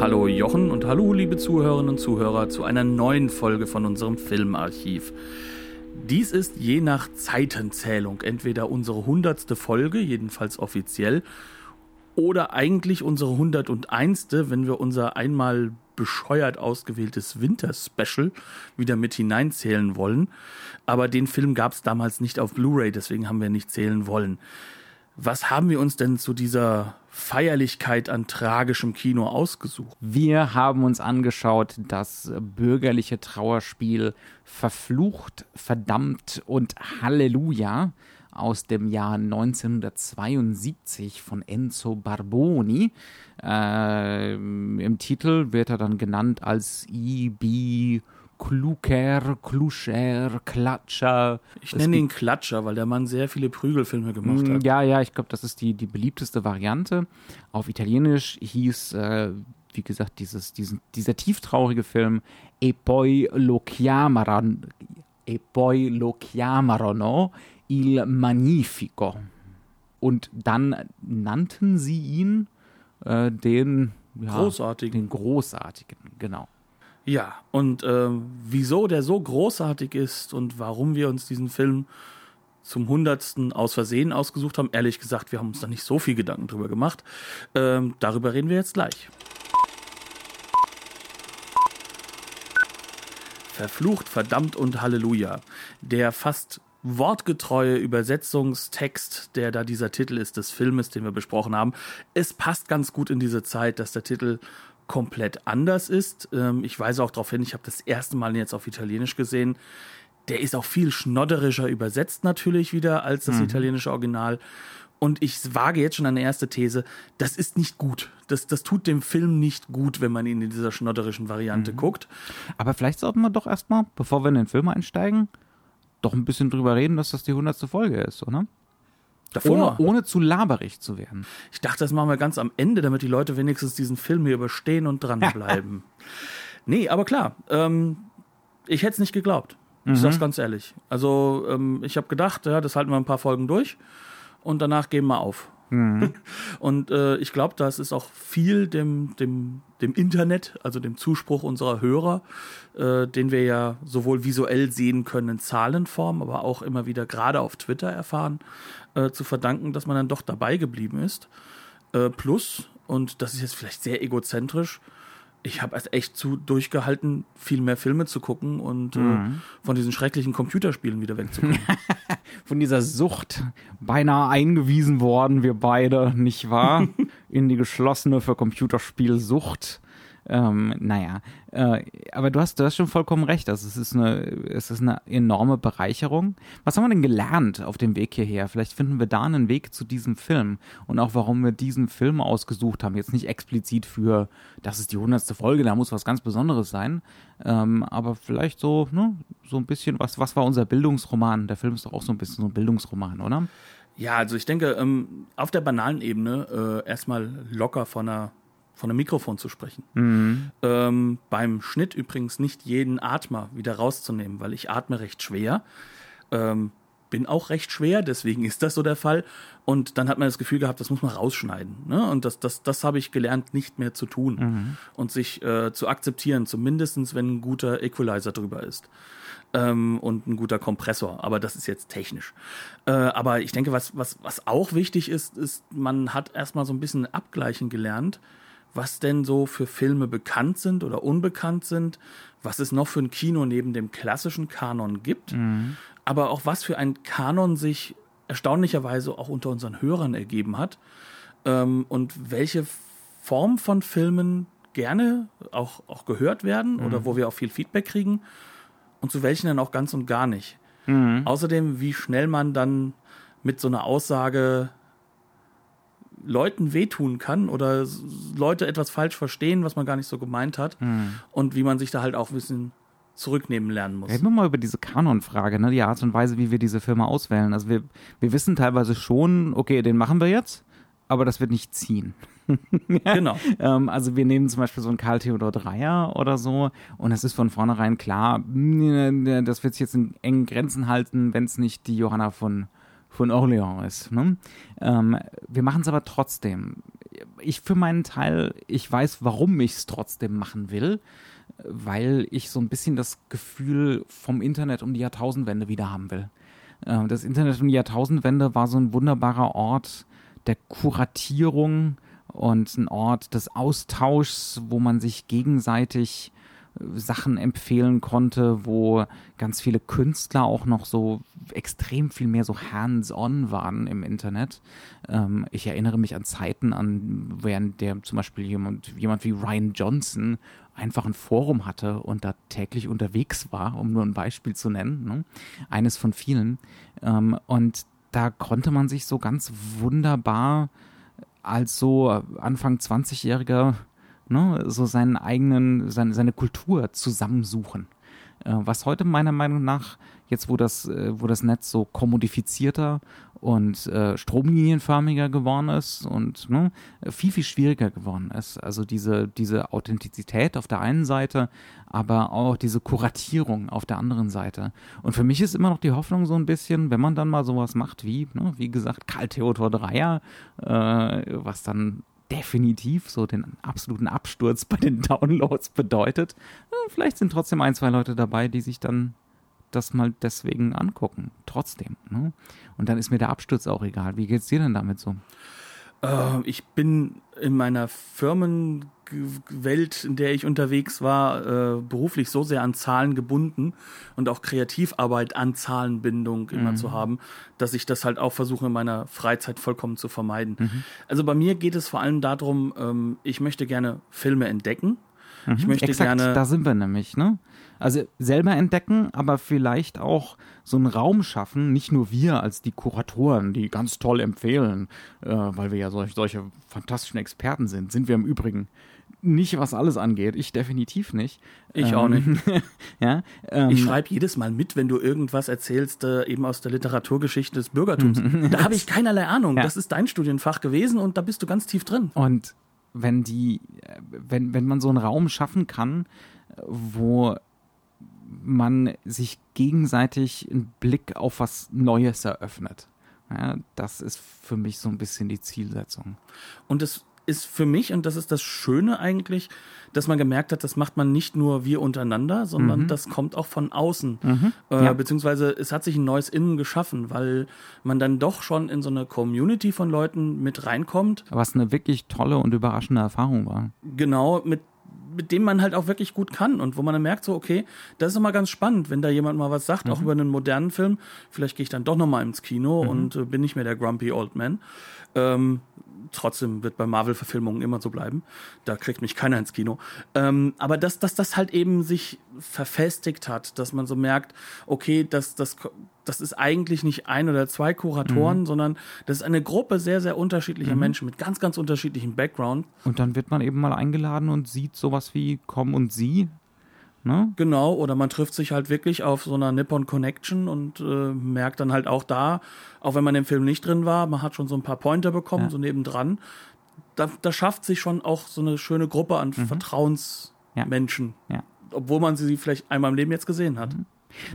Hallo Jochen und hallo liebe Zuhörerinnen und Zuhörer zu einer neuen Folge von unserem Filmarchiv. Dies ist je nach Zeitenzählung entweder unsere hundertste Folge, jedenfalls offiziell, oder eigentlich unsere 101. wenn wir unser einmal bescheuert ausgewähltes Winter-Special wieder mit hineinzählen wollen. Aber den Film gab es damals nicht auf Blu-ray, deswegen haben wir nicht zählen wollen. Was haben wir uns denn zu dieser Feierlichkeit an tragischem Kino ausgesucht? Wir haben uns angeschaut das bürgerliche Trauerspiel Verflucht, Verdammt und Halleluja aus dem Jahr 1972 von Enzo Barboni. Äh, Im Titel wird er dann genannt als I.B. Kluker, Kluscher, Klatscher. Ich nenne ihn Klatscher, weil der Mann sehr viele Prügelfilme gemacht hat. Ja, ja, ich glaube, das ist die, die beliebteste Variante. Auf Italienisch hieß, äh, wie gesagt, dieses, diesen, dieser tieftraurige Film E poi lo chiamarono, e poi lo chiamarono Il Magnifico. Und dann nannten sie ihn äh, den ja, Großartigen. Den Großartigen, genau. Ja, und äh, wieso der so großartig ist und warum wir uns diesen Film zum hundertsten aus Versehen ausgesucht haben, ehrlich gesagt, wir haben uns da nicht so viel Gedanken drüber gemacht. Ähm, darüber reden wir jetzt gleich. Verflucht, verdammt und Halleluja. Der fast wortgetreue Übersetzungstext, der da dieser Titel ist des Filmes, den wir besprochen haben. Es passt ganz gut in diese Zeit, dass der Titel komplett anders ist. Ähm, ich weise auch darauf hin, ich habe das erste Mal jetzt auf Italienisch gesehen. Der ist auch viel schnodderischer übersetzt natürlich wieder als das mhm. italienische Original. Und ich wage jetzt schon eine erste These, das ist nicht gut. Das, das tut dem Film nicht gut, wenn man ihn in dieser schnodderischen Variante mhm. guckt. Aber vielleicht sollten wir doch erstmal, bevor wir in den Film einsteigen, doch ein bisschen drüber reden, dass das die hundertste Folge ist, oder? Davor. Ohne, ohne zu laberig zu werden. Ich dachte, das machen wir ganz am Ende, damit die Leute wenigstens diesen Film hier überstehen und dranbleiben. nee, aber klar, ähm, ich hätte es nicht geglaubt. Ich mhm. sag's ganz ehrlich. Also, ähm, ich habe gedacht, ja, das halten wir ein paar Folgen durch und danach geben wir auf. Mhm. Und äh, ich glaube, das ist auch viel dem, dem, dem Internet, also dem Zuspruch unserer Hörer, äh, den wir ja sowohl visuell sehen können in Zahlenform, aber auch immer wieder gerade auf Twitter erfahren, äh, zu verdanken, dass man dann doch dabei geblieben ist. Äh, plus, und das ist jetzt vielleicht sehr egozentrisch, ich habe erst echt zu durchgehalten, viel mehr Filme zu gucken und äh, mhm. äh, von diesen schrecklichen Computerspielen wieder wegzukommen. von dieser Sucht beinahe eingewiesen worden, wir beide, nicht wahr? In die geschlossene für Computerspielsucht. Ähm, naja, äh, aber du hast, du hast schon vollkommen recht. Also es ist eine, es ist eine enorme Bereicherung. Was haben wir denn gelernt auf dem Weg hierher? Vielleicht finden wir da einen Weg zu diesem Film und auch warum wir diesen Film ausgesucht haben. Jetzt nicht explizit für, das ist die hundertste Folge, da muss was ganz Besonderes sein. Ähm, aber vielleicht so, ne, so ein bisschen, was, was war unser Bildungsroman? Der Film ist doch auch so ein bisschen so ein Bildungsroman, oder? Ja, also ich denke, ähm, auf der banalen Ebene äh, erstmal locker von einer von einem Mikrofon zu sprechen. Mhm. Ähm, beim Schnitt übrigens nicht jeden Atmer wieder rauszunehmen, weil ich atme recht schwer. Ähm, bin auch recht schwer, deswegen ist das so der Fall. Und dann hat man das Gefühl gehabt, das muss man rausschneiden. Ne? Und das, das, das habe ich gelernt, nicht mehr zu tun mhm. und sich äh, zu akzeptieren, zumindest wenn ein guter Equalizer drüber ist. Ähm, und ein guter Kompressor, aber das ist jetzt technisch. Äh, aber ich denke, was, was, was auch wichtig ist, ist, man hat erstmal so ein bisschen abgleichen gelernt was denn so für Filme bekannt sind oder unbekannt sind, was es noch für ein Kino neben dem klassischen Kanon gibt, mhm. aber auch was für ein Kanon sich erstaunlicherweise auch unter unseren Hörern ergeben hat ähm, und welche Form von Filmen gerne auch, auch gehört werden mhm. oder wo wir auch viel Feedback kriegen und zu welchen dann auch ganz und gar nicht. Mhm. Außerdem, wie schnell man dann mit so einer Aussage Leuten wehtun kann oder Leute etwas falsch verstehen, was man gar nicht so gemeint hat. Mhm. Und wie man sich da halt auch ein bisschen zurücknehmen lernen muss. Reden wir mal über diese Kanonfrage, ne? die Art und Weise, wie wir diese Filme auswählen. Also wir, wir wissen teilweise schon, okay, den machen wir jetzt, aber das wird nicht ziehen. Genau. ähm, also wir nehmen zum Beispiel so einen Karl Theodor Dreier oder so und es ist von vornherein klar, das wird sich jetzt in engen Grenzen halten, wenn es nicht die Johanna von, von Orléans ist. Ne? Ähm, wir machen es aber trotzdem. Ich für meinen Teil, ich weiß, warum ich es trotzdem machen will, weil ich so ein bisschen das Gefühl vom Internet um die Jahrtausendwende wieder haben will. Äh, das Internet um die Jahrtausendwende war so ein wunderbarer Ort der Kuratierung, und ein Ort des Austauschs, wo man sich gegenseitig Sachen empfehlen konnte, wo ganz viele Künstler auch noch so extrem viel mehr so hands-on waren im Internet. Ähm, ich erinnere mich an Zeiten an, während der zum Beispiel jemand, jemand wie Ryan Johnson einfach ein Forum hatte und da täglich unterwegs war, um nur ein Beispiel zu nennen. Ne? Eines von vielen. Ähm, und da konnte man sich so ganz wunderbar als so Anfang 20-Jähriger ne, so seinen eigenen, seine, seine Kultur zusammensuchen. Äh, was heute meiner Meinung nach, jetzt wo das, äh, wo das Netz so kommodifizierter und äh, stromlinienförmiger geworden ist und ne, viel, viel schwieriger geworden ist. Also diese, diese Authentizität auf der einen Seite, aber auch diese Kuratierung auf der anderen Seite. Und für mich ist immer noch die Hoffnung so ein bisschen, wenn man dann mal sowas macht wie, ne, wie gesagt, Karl Theodor Dreier, äh, was dann definitiv so den absoluten Absturz bei den Downloads bedeutet. Vielleicht sind trotzdem ein, zwei Leute dabei, die sich dann das mal deswegen angucken. Trotzdem. Ne? Und dann ist mir der Absturz auch egal. Wie geht's dir denn damit so? Äh, ich bin in meiner Firmenwelt, in der ich unterwegs war, äh, beruflich so sehr an Zahlen gebunden und auch Kreativarbeit an Zahlenbindung immer mhm. zu haben, dass ich das halt auch versuche in meiner Freizeit vollkommen zu vermeiden. Mhm. Also bei mir geht es vor allem darum, ähm, ich möchte gerne Filme entdecken. Mhm. Ich möchte Exakt, gerne. Da sind wir nämlich, ne? Also selber entdecken, aber vielleicht auch so einen Raum schaffen, nicht nur wir als die Kuratoren, die ganz toll empfehlen, äh, weil wir ja solch, solche fantastischen Experten sind, sind wir im Übrigen nicht, was alles angeht. Ich definitiv nicht. Ich ähm, auch nicht. ja, ähm, ich schreibe jedes Mal mit, wenn du irgendwas erzählst, äh, eben aus der Literaturgeschichte des Bürgertums. da habe ich keinerlei Ahnung. Ja. Das ist dein Studienfach gewesen und da bist du ganz tief drin. Und wenn die, wenn, wenn man so einen Raum schaffen kann, wo man sich gegenseitig einen Blick auf was Neues eröffnet. Ja, das ist für mich so ein bisschen die Zielsetzung. Und es ist für mich, und das ist das Schöne eigentlich, dass man gemerkt hat, das macht man nicht nur wir untereinander, sondern mhm. das kommt auch von außen. Mhm. Äh, ja. Beziehungsweise es hat sich ein neues Innen geschaffen, weil man dann doch schon in so eine Community von Leuten mit reinkommt. Was eine wirklich tolle und überraschende Erfahrung war. Genau, mit mit dem man halt auch wirklich gut kann und wo man dann merkt, so, okay, das ist immer ganz spannend, wenn da jemand mal was sagt, mhm. auch über einen modernen Film. Vielleicht gehe ich dann doch nochmal ins Kino mhm. und äh, bin nicht mehr der Grumpy Old Man. Ähm, trotzdem wird bei Marvel-Verfilmungen immer so bleiben. Da kriegt mich keiner ins Kino. Ähm, aber dass, dass das halt eben sich verfestigt hat, dass man so merkt, okay, das, das, das ist eigentlich nicht ein oder zwei Kuratoren, mhm. sondern das ist eine Gruppe sehr, sehr unterschiedlicher mhm. Menschen mit ganz, ganz unterschiedlichem Background. Und dann wird man eben mal eingeladen und sieht sowas wie Komm und Sie Ne? Genau, oder man trifft sich halt wirklich auf so einer Nippon Connection und äh, merkt dann halt auch da, auch wenn man im Film nicht drin war, man hat schon so ein paar Pointer bekommen, ja. so nebendran. Da, da schafft sich schon auch so eine schöne Gruppe an mhm. Vertrauensmenschen, ja. ja. obwohl man sie vielleicht einmal im Leben jetzt gesehen hat. Mhm.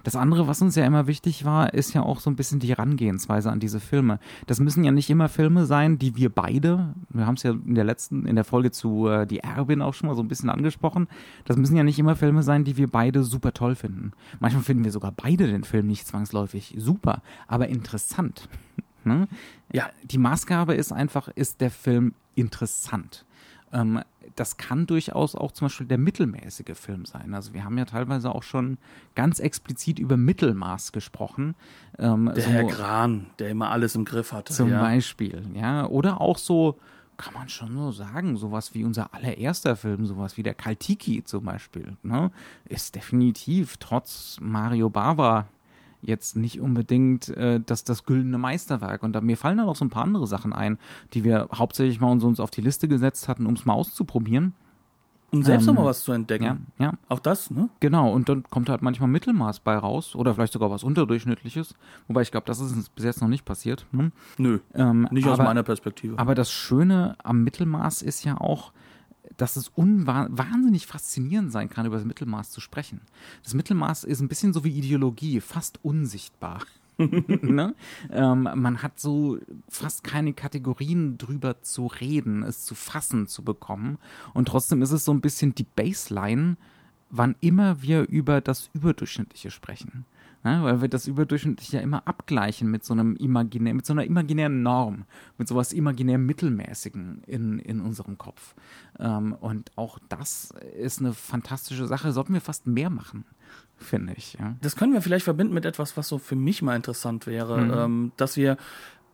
Das andere, was uns ja immer wichtig war, ist ja auch so ein bisschen die Herangehensweise an diese Filme. Das müssen ja nicht immer Filme sein, die wir beide, wir haben es ja in der letzten, in der Folge zu äh, Die Erbin auch schon mal so ein bisschen angesprochen, das müssen ja nicht immer Filme sein, die wir beide super toll finden. Manchmal finden wir sogar beide den Film nicht zwangsläufig super, aber interessant. ne? Ja, die Maßgabe ist einfach, ist der Film interessant. Ähm, das kann durchaus auch zum Beispiel der mittelmäßige Film sein. Also wir haben ja teilweise auch schon ganz explizit über Mittelmaß gesprochen. Ähm, der so, Herr Gran, der immer alles im Griff hatte. Zum ja. Beispiel, ja. Oder auch so, kann man schon so sagen, sowas wie unser allererster Film, sowas wie der Kaltiki zum Beispiel, ne, ist definitiv trotz Mario Bava jetzt nicht unbedingt äh, das, das güldene Meisterwerk. Und da, mir fallen dann auch so ein paar andere Sachen ein, die wir hauptsächlich mal uns, uns auf die Liste gesetzt hatten, um es mal auszuprobieren. Um selbst Ähm, noch mal was zu entdecken. Ja, ja. Auch das, ne? Genau, und dann kommt halt manchmal Mittelmaß bei raus oder vielleicht sogar was Unterdurchschnittliches. Wobei ich glaube, das ist uns bis jetzt noch nicht passiert. Ne? Nö, Ähm, nicht aus aber, meiner Perspektive. Aber das Schöne am Mittelmaß ist ja auch, dass es wahnsinnig faszinierend sein kann, über das Mittelmaß zu sprechen. Das Mittelmaß ist ein bisschen so wie Ideologie, fast unsichtbar. ne? ähm, man hat so fast keine Kategorien drüber zu reden, es zu fassen zu bekommen. Und trotzdem ist es so ein bisschen die Baseline, wann immer wir über das Überdurchschnittliche sprechen. Ne? Weil wir das Überdurchschnittliche ja immer abgleichen mit so einem imaginär, mit so einer imaginären Norm, mit sowas imaginär Mittelmäßigen in, in unserem Kopf. Ähm, und auch das ist eine fantastische Sache. Sollten wir fast mehr machen, finde ich. Ja? Das können wir vielleicht verbinden mit etwas, was so für mich mal interessant wäre, Mhm. ähm, dass wir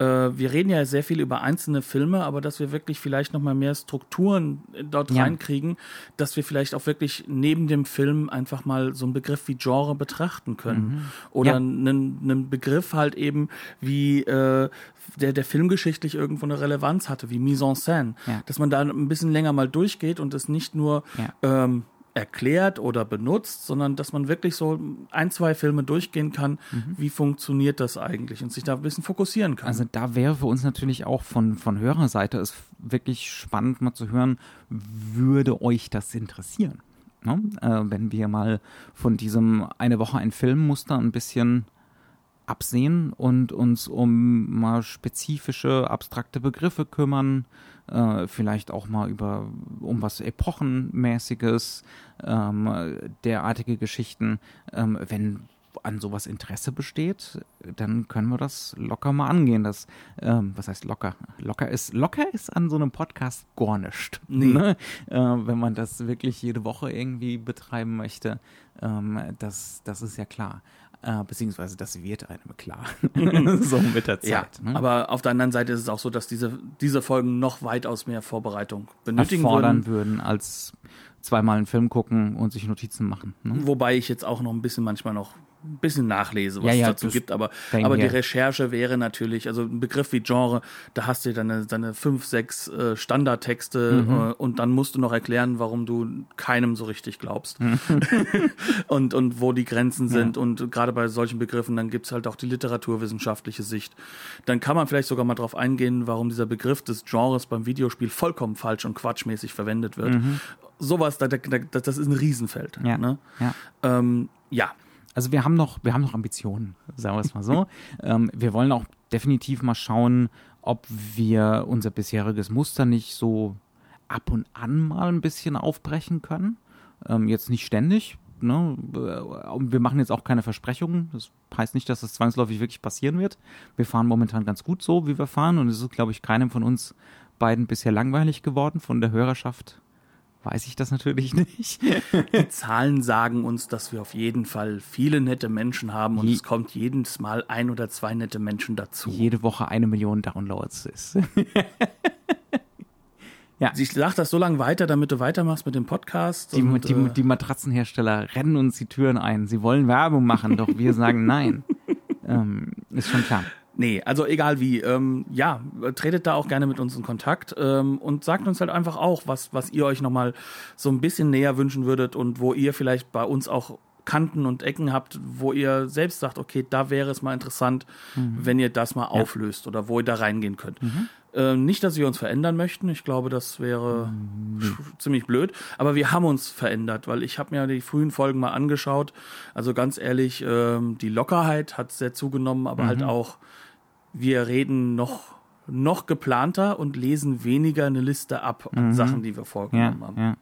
wir reden ja sehr viel über einzelne Filme, aber dass wir wirklich vielleicht noch mal mehr Strukturen äh, dort Ja. reinkriegen, dass wir vielleicht auch wirklich neben dem Film einfach mal so einen Begriff wie Genre betrachten können oder Mhm. Ja. einen, einen Begriff halt eben wie äh, der der filmgeschichtlich irgendwo eine Relevanz hatte, wie Mise en scène, Ja. dass man da ein bisschen länger mal durchgeht und es nicht nur ähm, erklärt oder benutzt, sondern dass man wirklich so ein, zwei Filme durchgehen kann, wie funktioniert das eigentlich und sich da ein bisschen fokussieren kann. Also da wäre für uns natürlich auch von, von Hörerseite es wirklich spannend mal zu hören, würde euch das interessieren? Ne? Äh, wenn wir mal von diesem eine Woche ein Filmmuster ein bisschen absehen und uns um mal spezifische, abstrakte Begriffe kümmern, äh, vielleicht auch mal über um was Epochenmäßiges, ähm, derartige Geschichten. Ähm, wenn an sowas Interesse besteht, dann können wir das locker mal angehen. Das, ähm, was heißt locker? Locker ist, locker ist an so einem Podcast gar nicht. Nee. Ne? Äh, wenn man das wirklich jede Woche irgendwie betreiben möchte, ähm, das, das ist ja klar. Äh, beziehungsweise das wird einem klar. so mit der Zeit. ja, ne? aber auf der anderen Seite ist es auch so, dass diese, diese Folgen noch weitaus mehr Vorbereitung benötigen erfordern würden. würden, als zweimal einen Film gucken und sich Notizen machen. Ne? Wobei ich jetzt auch noch ein bisschen manchmal noch ein bisschen nachlese, was Ja, ja, es dazu gibt, aber, aber die. Recherche wäre natürlich, also ein Begriff wie Genre, da hast du deine, deine fünf, sechs äh, Standardtexte Mhm. äh, und dann musst du noch erklären, warum du keinem so richtig glaubst Mhm. und, und wo die Grenzen sind und gerade bei solchen Begriffen, dann gibt's halt auch die literaturwissenschaftliche Sicht. Dann kann man vielleicht sogar mal drauf eingehen, warum dieser Begriff des Genres beim Videospiel vollkommen falsch und quatschmäßig verwendet wird. Sowas, da, da, da, das ist ein Riesenfeld. Mhm. Ja, Ne? ja. Ähm, ja, Also wir haben noch, wir haben noch Ambitionen, sagen wir es mal so. ähm, wir wollen auch definitiv mal schauen, ob wir unser bisheriges Muster nicht so ab und an mal ein bisschen aufbrechen können. Ähm, jetzt nicht ständig. Ne? Äh, Wir machen jetzt auch keine Versprechungen. Das heißt nicht, dass das zwangsläufig wirklich passieren wird. Wir fahren momentan ganz gut so, wie wir fahren. Und es ist, glaube ich, keinem von uns beiden bisher langweilig geworden. Von der Hörerschaft weiß ich das natürlich nicht. Die Zahlen sagen uns, dass wir auf jeden Fall viele nette Menschen haben und Je- es kommt jedes Mal ein oder zwei nette Menschen dazu. Jede Woche eine Million Downloads ist. Ich sag das so lange weiter, damit du weitermachst mit dem Podcast. Die, und, die, äh, die Matratzenhersteller rennen uns die Türen ein. Sie wollen Werbung machen, doch wir sagen nein. ähm, ist schon klar. Nee, also egal wie. Ähm, ja, tretet da auch gerne mit uns in Kontakt ähm, und sagt uns halt einfach auch, was, was ihr euch nochmal so ein bisschen näher wünschen würdet und wo ihr vielleicht bei uns auch Kanten und Ecken habt, wo ihr selbst sagt, okay, da wäre es mal interessant, wenn ihr das mal auflöst oder wo ihr da reingehen könnt. Ähm, nicht, dass wir uns verändern möchten. Ich glaube, das wäre sch- ziemlich blöd. Aber wir haben uns verändert, weil ich habe mir die frühen Folgen mal angeschaut. Also ganz ehrlich, ähm, die Lockerheit hat sehr zugenommen, aber halt auch wir reden noch noch geplanter und lesen weniger eine Liste ab an Sachen, die wir Ja, vorgenommen haben. ja.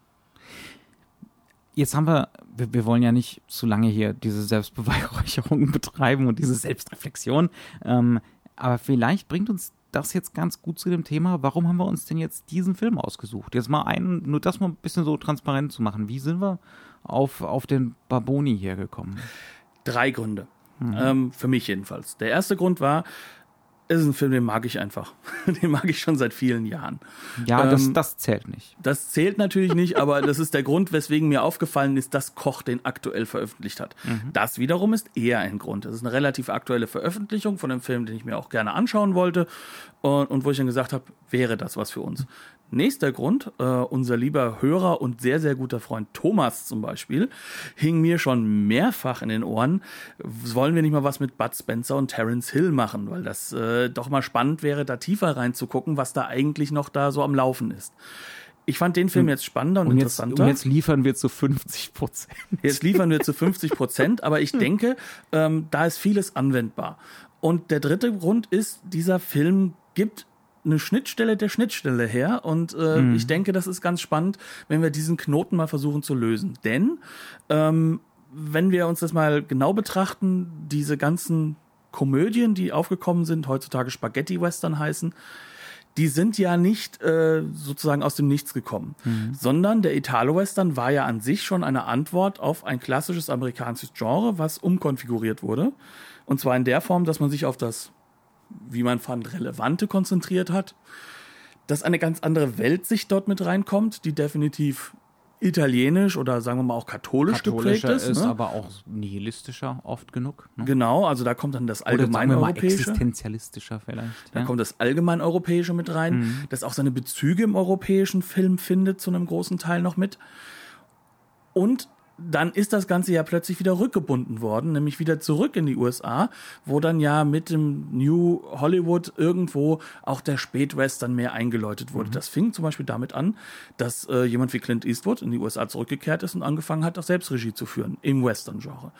Jetzt haben wir, wir, wir wollen ja nicht zu lange hier diese Selbstbeweihräucherung betreiben und diese Selbstreflexion. Ähm, aber vielleicht bringt uns das jetzt ganz gut zu dem Thema, warum haben wir uns denn jetzt diesen Film ausgesucht? Jetzt mal einen, nur das mal ein bisschen so transparent zu machen. Wie sind wir auf, auf den Barboni hier gekommen? Drei Gründe. Mhm. Ähm, für mich jedenfalls. Der erste Grund war, es ist ein Film, den mag ich einfach. den mag ich schon seit vielen Jahren. Ja, das, Ähm, das zählt nicht. Das zählt natürlich nicht, aber das ist der Grund, weswegen mir aufgefallen ist, dass Koch den aktuell veröffentlicht hat. Das wiederum ist eher ein Grund. Das ist eine relativ aktuelle Veröffentlichung von einem Film, den ich mir auch gerne anschauen wollte und, und wo ich dann gesagt habe, wäre das was für uns. Nächster Grund, äh, unser lieber Hörer und sehr, sehr guter Freund Thomas zum Beispiel, hing mir schon mehrfach in den Ohren, wollen wir nicht mal was mit Bud Spencer und Terence Hill machen, weil das äh, doch mal spannend wäre, da tiefer reinzugucken, was da eigentlich noch da so am Laufen ist. Ich fand den Film jetzt spannender und, und interessanter. Jetzt, und jetzt liefern wir zu 50 Prozent. Jetzt liefern wir zu 50 Prozent, aber ich denke, ähm, da ist vieles anwendbar. Und der dritte Grund ist, dieser Film gibt eine Schnittstelle der Schnittstelle her. Und äh, mhm. ich denke, das ist ganz spannend, wenn wir diesen Knoten mal versuchen zu lösen. Denn ähm, wenn wir uns das mal genau betrachten, diese ganzen Komödien, die aufgekommen sind, heutzutage Spaghetti-Western heißen, die sind ja nicht äh, sozusagen aus dem Nichts gekommen, mhm. sondern der Italo-Western war ja an sich schon eine Antwort auf ein klassisches amerikanisches Genre, was umkonfiguriert wurde. Und zwar in der Form, dass man sich auf das, wie man fand, Relevante konzentriert hat, dass eine ganz andere Weltsicht dort mit reinkommt, die definitiv italienisch oder sagen wir mal auch katholisch geprägt ist. ist ne? aber auch nihilistischer oft genug. Ne? Genau, also da kommt dann das allgemeineuropäische. existenzialistischer vielleicht. Da ja. kommt das allgemeineuropäische mit rein, mhm. das auch seine Bezüge im europäischen Film findet zu einem großen Teil noch mit. Und dann ist das Ganze ja plötzlich wieder rückgebunden worden, nämlich wieder zurück in die USA, wo dann ja mit dem New Hollywood irgendwo auch der Spätwestern mehr eingeläutet wurde. Mhm. Das fing zum Beispiel damit an, dass äh, jemand wie Clint Eastwood in die USA zurückgekehrt ist und angefangen hat, auch selbst Regie zu führen im Western-Genre.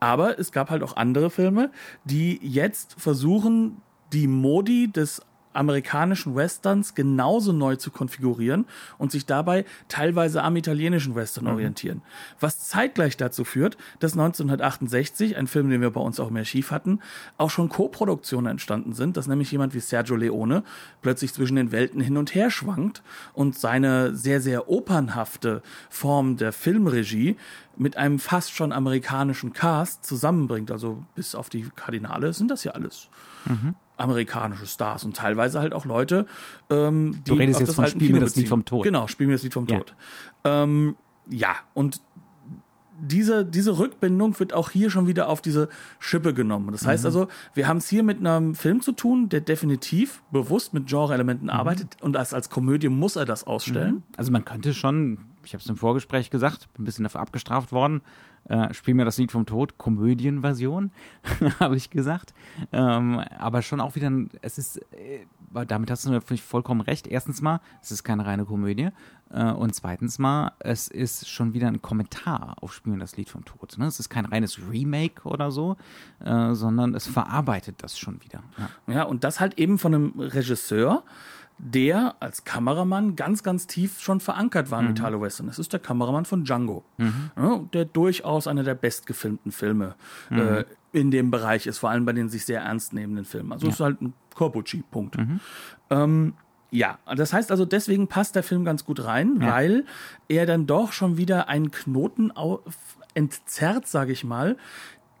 Aber es gab halt auch andere Filme, die jetzt versuchen, die Modi des amerikanischen Westerns genauso neu zu konfigurieren und sich dabei teilweise am italienischen Western mhm. orientieren. Was zeitgleich dazu führt, dass 1968, ein Film, den wir bei uns auch im Archiv hatten, auch schon Co-Produktionen entstanden sind, dass nämlich jemand wie Sergio Leone plötzlich zwischen den Welten hin und her schwankt und seine sehr, sehr opernhafte Form der Filmregie mit einem fast schon amerikanischen Cast zusammenbringt. Also bis auf die Kardinale sind das ja alles. Mhm amerikanische Stars und teilweise halt auch Leute, ähm, die. Du redest jetzt von Spiel mir das Lied vom Tod. Genau, Spiel mir das Lied vom ja. Tod. Ähm, ja, und diese, diese Rückbindung wird auch hier schon wieder auf diese Schippe genommen. Das heißt mhm. also, wir haben es hier mit einem Film zu tun, der definitiv bewusst mit Genre-Elementen mhm. arbeitet und als, als Komödie muss er das ausstellen. Mhm. Also man könnte schon, ich habe es im Vorgespräch gesagt, bin ein bisschen dafür abgestraft worden, äh, spiel mir das Lied vom Tod, Komödienversion, habe ich gesagt. Ähm, aber schon auch wieder, es ist, äh, damit hast du natürlich vollkommen recht. Erstens mal, es ist keine reine Komödie. Äh, und zweitens mal, es ist schon wieder ein Kommentar auf Spiel mir das Lied vom Tod. Ne? Es ist kein reines Remake oder so, äh, sondern es verarbeitet das schon wieder. Ja. ja, und das halt eben von einem Regisseur, der als Kameramann ganz, ganz tief schon verankert war mhm. Italo-Western. Das ist der Kameramann von Django, mhm. ja, der durchaus einer der bestgefilmten Filme mhm. äh, in dem Bereich ist, vor allem bei den sich sehr ernst nehmenden Filmen. Also ja. ist halt ein Corbucci, Punkt. Mhm. Ähm, ja, das heißt also, deswegen passt der Film ganz gut rein, ja. weil er dann doch schon wieder einen Knoten entzerrt, sage ich mal,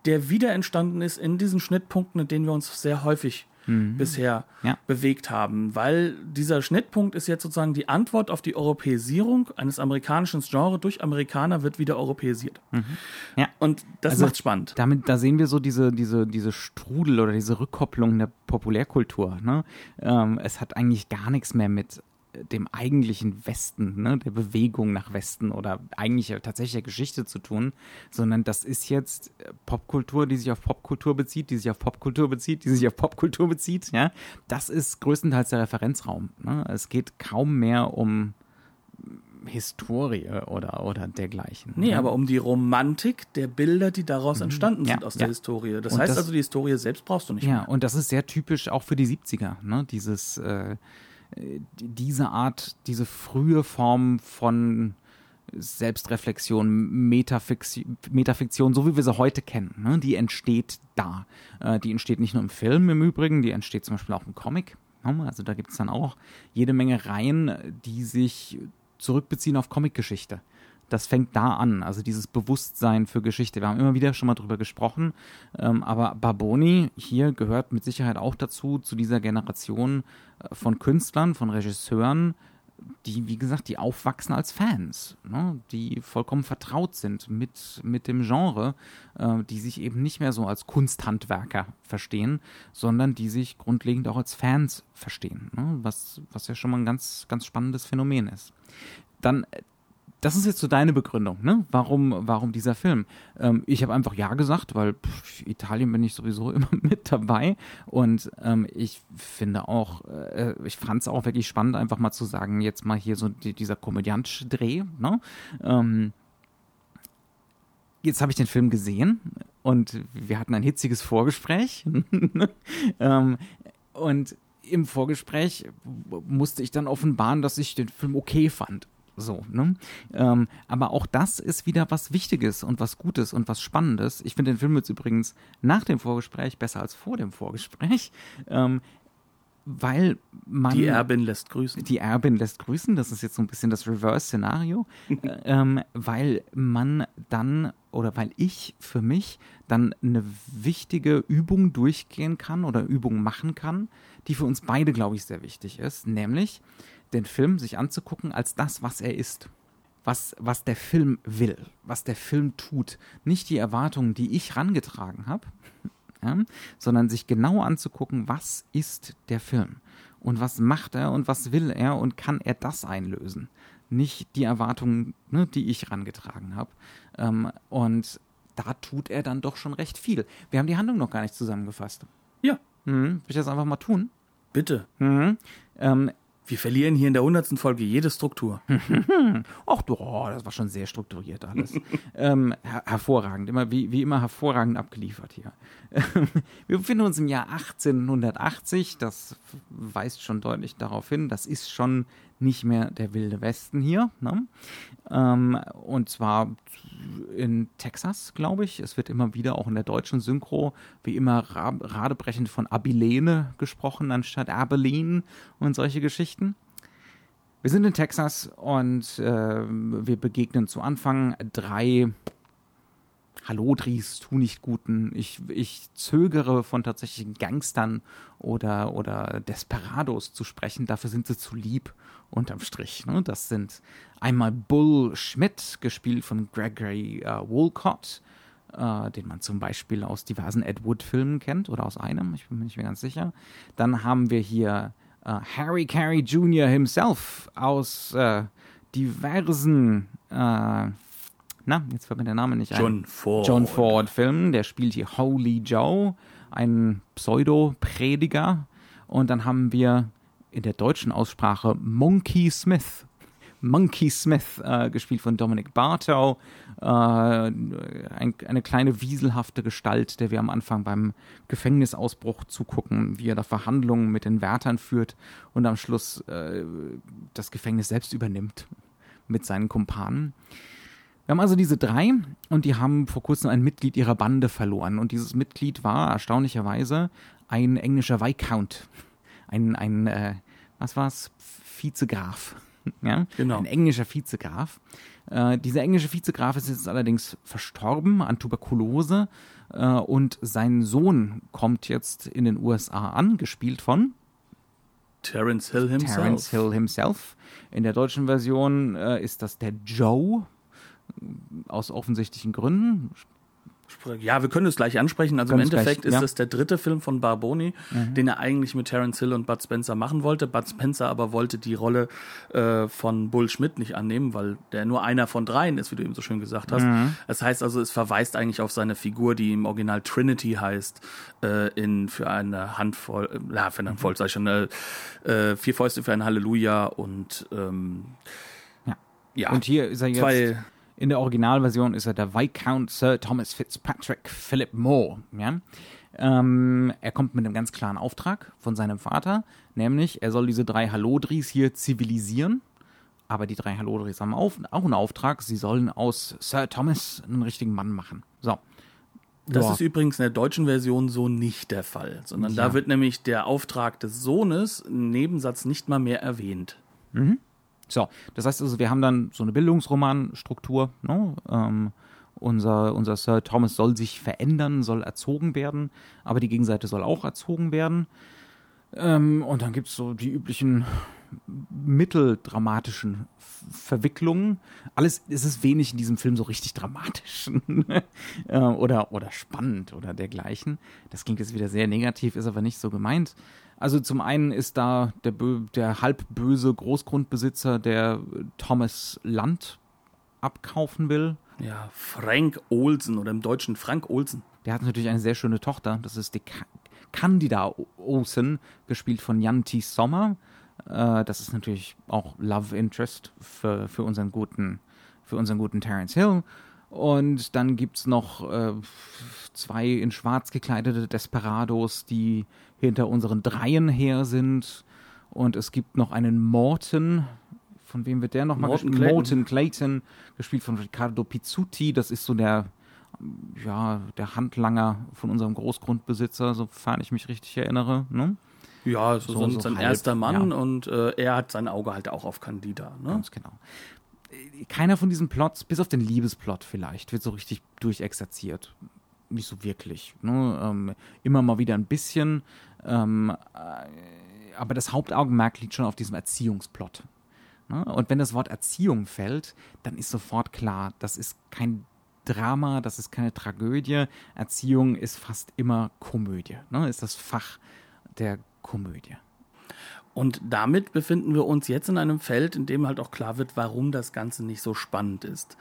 der wieder entstanden ist in diesen Schnittpunkten, in denen wir uns sehr häufig mhm. bisher ja. bewegt haben. Weil dieser Schnittpunkt ist jetzt sozusagen die Antwort auf die Europäisierung eines amerikanischen Genres durch Amerikaner wird wieder europäisiert. Mhm. Ja. Und das also macht spannend. Damit, da sehen wir so diese, diese, diese Strudel oder diese Rückkopplung der Populärkultur. Ne? Ähm, es hat eigentlich gar nichts mehr mit dem eigentlichen Westen, ne, der Bewegung nach Westen oder eigentlich tatsächlich der Geschichte zu tun, sondern das ist jetzt äh, Popkultur, die sich auf Popkultur bezieht, die sich auf Popkultur bezieht, die sich auf Popkultur bezieht, ja. Das ist größtenteils der Referenzraum. Ne? Es geht kaum mehr um Historie oder, oder dergleichen. Nee, ja. aber um die Romantik der Bilder, die daraus mhm. entstanden sind ja, aus der Historie. Das und heißt das, also, die Historie selbst brauchst du nicht ja, mehr. Ja, und das ist sehr typisch auch für die 70er, ne? Dieses äh, diese Art, diese frühe Form von Selbstreflexion, Metafiktion, Metafiktion, so wie wir sie heute kennen, ne, die entsteht da. Äh, die entsteht nicht nur im Film im Übrigen, die entsteht zum Beispiel auch im Comic. Ne? Also da gibt es dann auch jede Menge Reihen, die sich zurückbeziehen auf Comicgeschichte das fängt da an, also dieses Bewusstsein für Geschichte. Wir haben immer wieder schon mal drüber gesprochen, ähm, aber Barboni hier gehört mit Sicherheit auch dazu, zu dieser Generation äh, von Künstlern, von Regisseuren, die, wie gesagt, die aufwachsen als Fans, ne? die vollkommen vertraut sind mit, mit dem Genre, äh, die sich eben nicht mehr so als Kunsthandwerker verstehen, sondern die sich grundlegend auch als Fans verstehen, ne? was, was ja schon mal ein ganz, ganz spannendes Phänomen ist. Dann das ist jetzt so deine Begründung, ne? Warum, warum dieser Film? Ähm, ich habe einfach ja gesagt, weil pff, Italien bin ich sowieso immer mit dabei und ähm, ich finde auch, äh, ich fand es auch wirklich spannend, einfach mal zu sagen, jetzt mal hier so die, dieser komödiantische Dreh, ne? Ähm, jetzt habe ich den Film gesehen und wir hatten ein hitziges Vorgespräch ähm, und im Vorgespräch musste ich dann offenbaren, dass ich den Film okay fand. So, ne? Ähm, aber auch das ist wieder was Wichtiges und was Gutes und was Spannendes. Ich finde den Film jetzt übrigens nach dem Vorgespräch besser als vor dem Vorgespräch. Ähm, weil man. Die Erbin lässt grüßen. Die Erbin lässt grüßen, das ist jetzt so ein bisschen das Reverse-Szenario, ähm, weil man dann oder weil ich für mich dann eine wichtige Übung durchgehen kann oder Übung machen kann, die für uns beide, glaube ich, sehr wichtig ist, nämlich den Film sich anzugucken als das, was er ist. Was, was der Film will, was der Film tut. Nicht die Erwartungen, die ich rangetragen habe, ja, sondern sich genau anzugucken, was ist der Film und was macht er und was will er und kann er das einlösen. Nicht die Erwartungen, ne, die ich rangetragen habe. Ähm, und da tut er dann doch schon recht viel. Wir haben die Handlung noch gar nicht zusammengefasst. Ja. Mhm. Will ich das einfach mal tun? Bitte. Mhm. Ähm, wir verlieren hier in der hundertsten Folge jede Struktur. Ach du, oh, das war schon sehr strukturiert alles. ähm, her hervorragend, immer wie, wie immer hervorragend abgeliefert hier. wir befinden uns im Jahr 1880, das weist schon deutlich darauf hin, das ist schon nicht mehr der wilde Westen hier. Ne? Ähm, und zwar in Texas, glaube ich. Es wird immer wieder auch in der deutschen Synchro wie immer radebrechend von Abilene gesprochen, anstatt Abilene und solche Geschichten. Wir sind in Texas und äh, wir begegnen zu Anfang drei Hallodris, tu nicht Guten. Ich, ich zögere von tatsächlichen Gangstern oder, oder Desperados zu sprechen. Dafür sind sie zu lieb unterm Strich. Ne? Das sind einmal Bull Schmidt, gespielt von Gregory äh, Wolcott, äh, den man zum Beispiel aus diversen Ed Wood-Filmen kennt oder aus einem, ich bin mir nicht mehr ganz sicher. Dann haben wir hier äh, Harry Carey Jr. himself aus äh, diversen äh, na, jetzt fällt mir der Name nicht ein. John Ford. John Ford Filmen. Der spielt hier Holy Joe, ein Pseudo-Prediger. Und dann haben wir in der deutschen Aussprache Monkey Smith. Monkey Smith, äh, gespielt von Dominic Bartow, äh, ein, eine kleine wieselhafte Gestalt, der wir am Anfang beim Gefängnisausbruch zugucken, wie er da Verhandlungen mit den Wärtern führt und am Schluss äh, das Gefängnis selbst übernimmt mit seinen Kumpanen. Wir haben also diese drei und die haben vor kurzem ein Mitglied ihrer Bande verloren. Und dieses Mitglied war erstaunlicherweise ein englischer Viscount. Ein, ein äh, was war's? Vizegraf. ja? Genau. Ein englischer Vizegraf. Äh, dieser englische Vizegraf ist jetzt allerdings verstorben an Tuberkulose äh, und sein Sohn kommt jetzt in den USA an, gespielt von Terence Hill himself. Terence Hill himself. In der deutschen Version äh, ist das der Joe, aus offensichtlichen Gründen. Ja, wir können es gleich ansprechen. Also im Endeffekt gleich, ist ja. das der dritte Film von Barboni, mhm. den er eigentlich mit Terence Hill und Bud Spencer machen wollte. Bud Spencer aber wollte die Rolle äh, von Bull Schmidt nicht annehmen, weil der nur einer von dreien ist, wie du eben so schön gesagt hast. Mhm. Das heißt also, es verweist eigentlich auf seine Figur, die im Original Trinity heißt, äh, in für eine Handvoll, äh, ja, für eine Handvoll, mhm. sag ich schon, äh, äh, vier Fäuste für ein Halleluja und ähm, ja. ja. Und hier ist er jetzt zwei in der Originalversion ist er der Viscount Sir Thomas Fitzpatrick Philip Moore. Ja? Ähm, er kommt mit einem ganz klaren Auftrag von seinem Vater, nämlich er soll diese drei Halodris hier zivilisieren. Aber die drei Halodris haben auch einen Auftrag, sie sollen aus Sir Thomas einen richtigen Mann machen. So. Das Boah. ist übrigens in der deutschen Version so nicht der Fall, sondern ja. da wird nämlich der Auftrag des Sohnes im Nebensatz nicht mal mehr erwähnt. Mhm. So, das heißt also, wir haben dann so eine Bildungsromanstruktur. Ne? Ähm, unser, unser Sir Thomas soll sich verändern, soll erzogen werden, aber die Gegenseite soll auch erzogen werden. Ähm, und dann gibt es so die üblichen mitteldramatischen Verwicklungen. Alles, es ist wenig in diesem Film so richtig dramatisch äh, oder, oder spannend oder dergleichen. Das klingt jetzt wieder sehr negativ, ist aber nicht so gemeint. Also zum einen ist da der, der halbböse Großgrundbesitzer, der Thomas Land abkaufen will. Ja, Frank Olsen oder im Deutschen Frank Olsen. Der hat natürlich eine sehr schöne Tochter, das ist die Candida Olsen, gespielt von Jan T. Sommer. Äh, das ist natürlich auch Love Interest für, für unseren guten, für unseren guten Terence Hill. Und dann gibt es noch äh, zwei in schwarz gekleidete Desperados, die hinter unseren Dreien her sind. Und es gibt noch einen Morton, von wem wird der nochmal gespielt? Clayton. Morton Clayton, gespielt von Riccardo Pizzuti. Das ist so der, ja, der Handlanger von unserem Großgrundbesitzer, sofern ich mich richtig erinnere. Ne? Ja, so, So- so, so sein halb, erster Mann ja. und äh, er hat sein Auge halt auch auf Candida. Ne? Ganz genau. Keiner von diesen Plots, bis auf den Liebesplot vielleicht, wird so richtig durchexerziert. Nicht so wirklich. Ne? Ähm, immer mal wieder ein bisschen. Ähm, äh, aber das Hauptaugenmerk liegt schon auf diesem Erziehungsplot. Ne? Und wenn das Wort Erziehung fällt, dann ist sofort klar, das ist kein Drama, das ist keine Tragödie. Erziehung ist fast immer Komödie. Ne? Ist das Fach der Komödie. Und damit befinden wir uns jetzt in einem Feld, in dem halt auch klar wird, warum das Ganze nicht so spannend ist.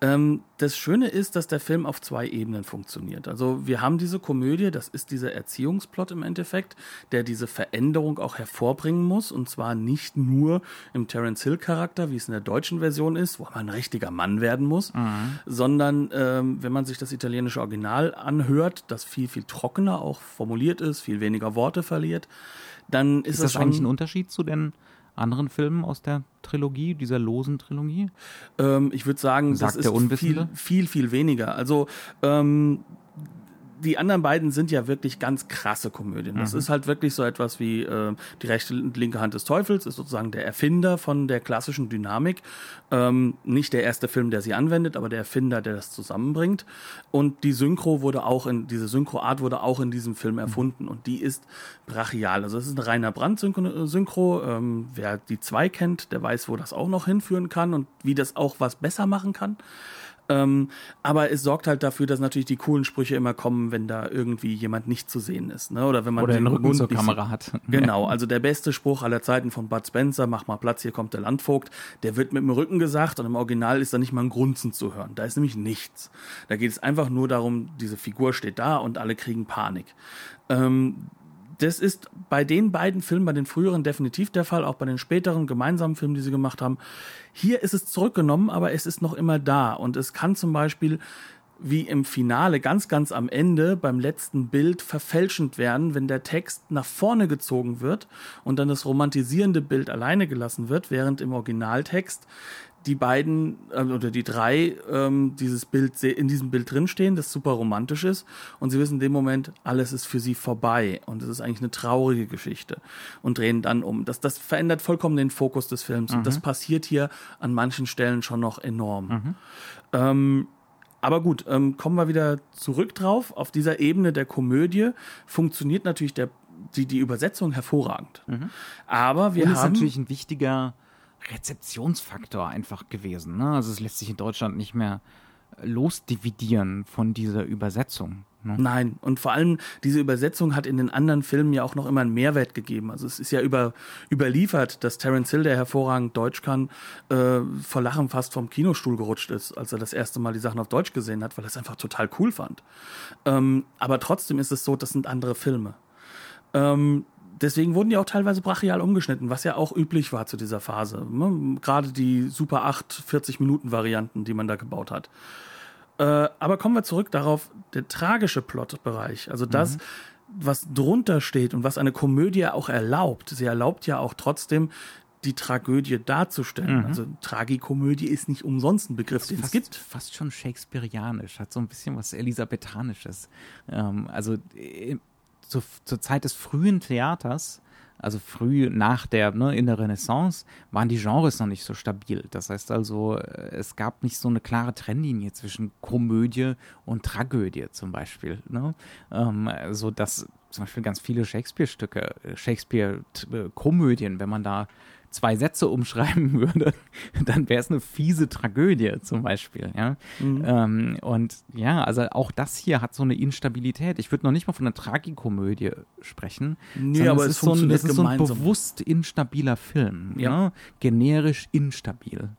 Ähm, das Schöne ist, dass der Film auf zwei Ebenen funktioniert. Also wir haben diese Komödie, das ist dieser Erziehungsplot im Endeffekt, der diese Veränderung auch hervorbringen muss. Und zwar nicht nur im Terence Hill-Charakter, wie es in der deutschen Version ist, wo man ein richtiger Mann werden muss, sondern ähm, wenn man sich das italienische Original anhört, das viel, viel trockener auch formuliert ist, viel weniger Worte verliert, dann ist, Ist das schon eigentlich ein Unterschied zu den anderen Filmen aus der Trilogie, dieser losen Trilogie? Ähm, ich würde sagen, Sagt das ist der viel, viel, viel weniger. Also ähm, die anderen beiden sind ja wirklich ganz krasse Komödien. Das ist halt wirklich so etwas wie äh, die rechte und linke Hand des Teufels, ist sozusagen der Erfinder von der klassischen Dynamik. Ähm, nicht der erste Film, der sie anwendet, aber der Erfinder, der das zusammenbringt. Und die Synchro wurde auch in, diese Synchroart wurde auch in diesem Film erfunden und die ist brachial. Also es ist eine reiner Brand-Synchro. Synchro. Ähm, wer die zwei kennt, der weiß, wo das auch noch hinführen kann und wie das auch was besser machen kann. Ähm, aber es sorgt halt dafür, dass natürlich die coolen Sprüche immer kommen, wenn da irgendwie jemand nicht zu sehen ist. Ne? Oder wenn man Oder den Rücken Mund zur Kamera hat. Genau, also der beste Spruch aller Zeiten von Bud Spencer, mach mal Platz, hier kommt der Landvogt, der wird mit dem Rücken gesagt und im Original ist da nicht mal ein Grunzen zu hören. Da ist nämlich nichts. Da geht es einfach nur darum, diese Figur steht da und alle kriegen Panik. Ähm, das ist bei den beiden Filmen, bei den früheren definitiv der Fall, auch bei den späteren gemeinsamen Filmen, die sie gemacht haben. Hier ist es zurückgenommen, aber es ist noch immer da. Und es kann zum Beispiel wie im Finale ganz, ganz am Ende beim letzten Bild verfälschend werden, wenn der Text nach vorne gezogen wird und dann das romantisierende Bild alleine gelassen wird, während im Originaltext die beiden äh, oder die drei ähm, dieses Bild in diesem Bild drinstehen, das super romantisch ist und sie wissen in dem Moment, alles ist für sie vorbei und es ist eigentlich eine traurige Geschichte und drehen dann um. Das, das verändert vollkommen den Fokus des Films und das passiert hier an manchen Stellen schon noch enorm. Ähm, aber gut, ähm, kommen wir wieder zurück drauf. Auf dieser Ebene der Komödie funktioniert natürlich der, die, die Übersetzung hervorragend. Aber wir Und ist haben natürlich ein wichtiger Rezeptionsfaktor einfach gewesen. Ne? Also es lässt sich in Deutschland nicht mehr losdividieren von dieser Übersetzung. Ne? Nein, und vor allem diese Übersetzung hat in den anderen Filmen ja auch noch immer einen Mehrwert gegeben. Also es ist ja über, überliefert, dass Terence Hill, der hervorragend Deutsch kann, äh, vor Lachen fast vom Kinostuhl gerutscht ist, als er das erste Mal die Sachen auf Deutsch gesehen hat, weil er es einfach total cool fand. Ähm, aber trotzdem ist es so, das sind andere Filme. Ähm, deswegen wurden die auch teilweise brachial umgeschnitten, was ja auch üblich war zu dieser Phase. Ne? Gerade die Super 8 40-Minuten-Varianten, die man da gebaut hat. Äh, aber kommen wir zurück darauf, der tragische Plotbereich, also das, was drunter steht und was eine Komödie auch erlaubt. Sie erlaubt ja auch trotzdem, die Tragödie darzustellen. Also Tragikomödie ist nicht umsonst ein Begriff, den es fast, gibt. fast schon shakespearianisch, hat so ein bisschen was Elisabethanisches. Ähm, also äh, zu, zur Zeit des frühen Theaters, also früh nach der, ne, in der Renaissance, waren die Genres noch nicht so stabil. Das heißt also, äh, es gab nicht so eine klare Trennlinie zwischen Komödie und Tragödie zum Beispiel. Ne? Ähm, so dass zum Beispiel ganz viele Shakespeare-Stücke, äh, Shakespeare-Komödien, wenn man da zwei Sätze umschreiben würde, dann wäre es eine fiese Tragödie zum Beispiel. Ja? Mhm. Ähm, und ja, also auch das hier hat so eine Instabilität. Ich würde noch nicht mal von einer Tragikomödie sprechen. Nee, aber es, ist, so ein, es ist so ein bewusst instabiler Film. Ja. ja? Generisch instabil.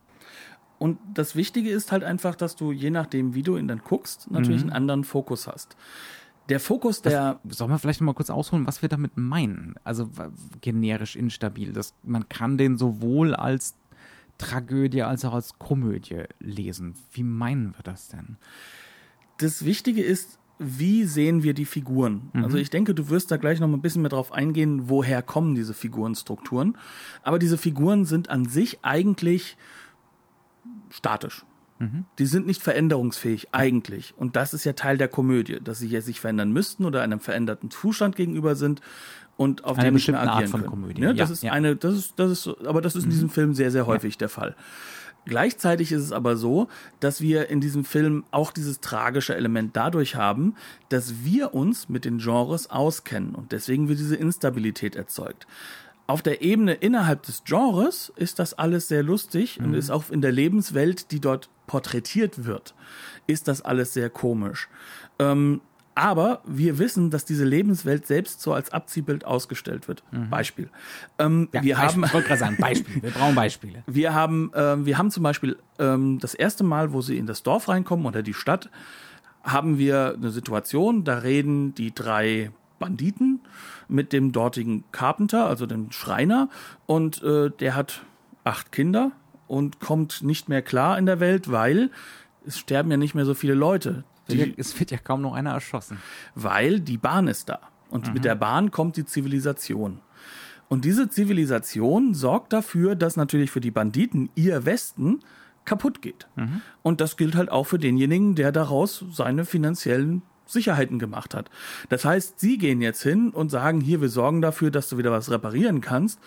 Und das Wichtige ist halt einfach, dass du je nachdem, wie du ihn dann guckst, natürlich mhm. einen anderen Fokus hast. Der Fokus der. Das, sollen wir vielleicht noch mal kurz ausholen, was wir damit meinen? Also generisch instabil. Das, man kann den sowohl als Tragödie als auch als Komödie lesen. Wie meinen wir das denn? Das Wichtige ist, wie sehen wir die Figuren? Mhm. Also ich denke, du wirst da gleich noch ein bisschen mehr drauf eingehen, woher kommen diese Figurenstrukturen. Aber diese Figuren sind an sich eigentlich statisch. Mhm. Die sind nicht veränderungsfähig, eigentlich. Und das ist ja Teil der Komödie, dass sie sich verändern müssten oder einem veränderten Zustand gegenüber sind und auf eine den bestimmte agieren Art von können. Komödie. Ja, das ist ja. eine, das ist, das ist, aber das ist in mhm. diesem Film sehr, sehr häufig ja. der Fall. Gleichzeitig ist es aber so, dass wir in diesem Film auch dieses tragische Element dadurch haben, dass wir uns mit den Genres auskennen und deswegen wird diese Instabilität erzeugt auf der Ebene innerhalb des Genres ist das alles sehr lustig mhm. und ist auch in der Lebenswelt, die dort porträtiert wird, ist das alles sehr komisch. Ähm, aber wir wissen, dass diese Lebenswelt selbst so als Abziehbild ausgestellt wird. Mhm. Beispiel. Ähm, ja, wir Beispiel. haben, ich sagen, Beispiel. Wir brauchen Beispiele. Wir haben, äh, wir haben zum Beispiel ähm, das erste Mal, wo sie in das Dorf reinkommen oder die Stadt, haben wir eine Situation, da reden die drei Banditen mit dem dortigen Carpenter, also dem Schreiner, und äh, der hat acht Kinder und kommt nicht mehr klar in der Welt, weil es sterben ja nicht mehr so viele Leute. Die, es wird ja kaum noch einer erschossen. Weil die Bahn ist da. Und mhm. mit der Bahn kommt die Zivilisation. Und diese Zivilisation sorgt dafür, dass natürlich für die Banditen ihr Westen kaputt geht. Mhm. Und das gilt halt auch für denjenigen, der daraus seine finanziellen Sicherheiten gemacht hat. Das heißt, sie gehen jetzt hin und sagen, hier, wir sorgen dafür, dass du wieder was reparieren kannst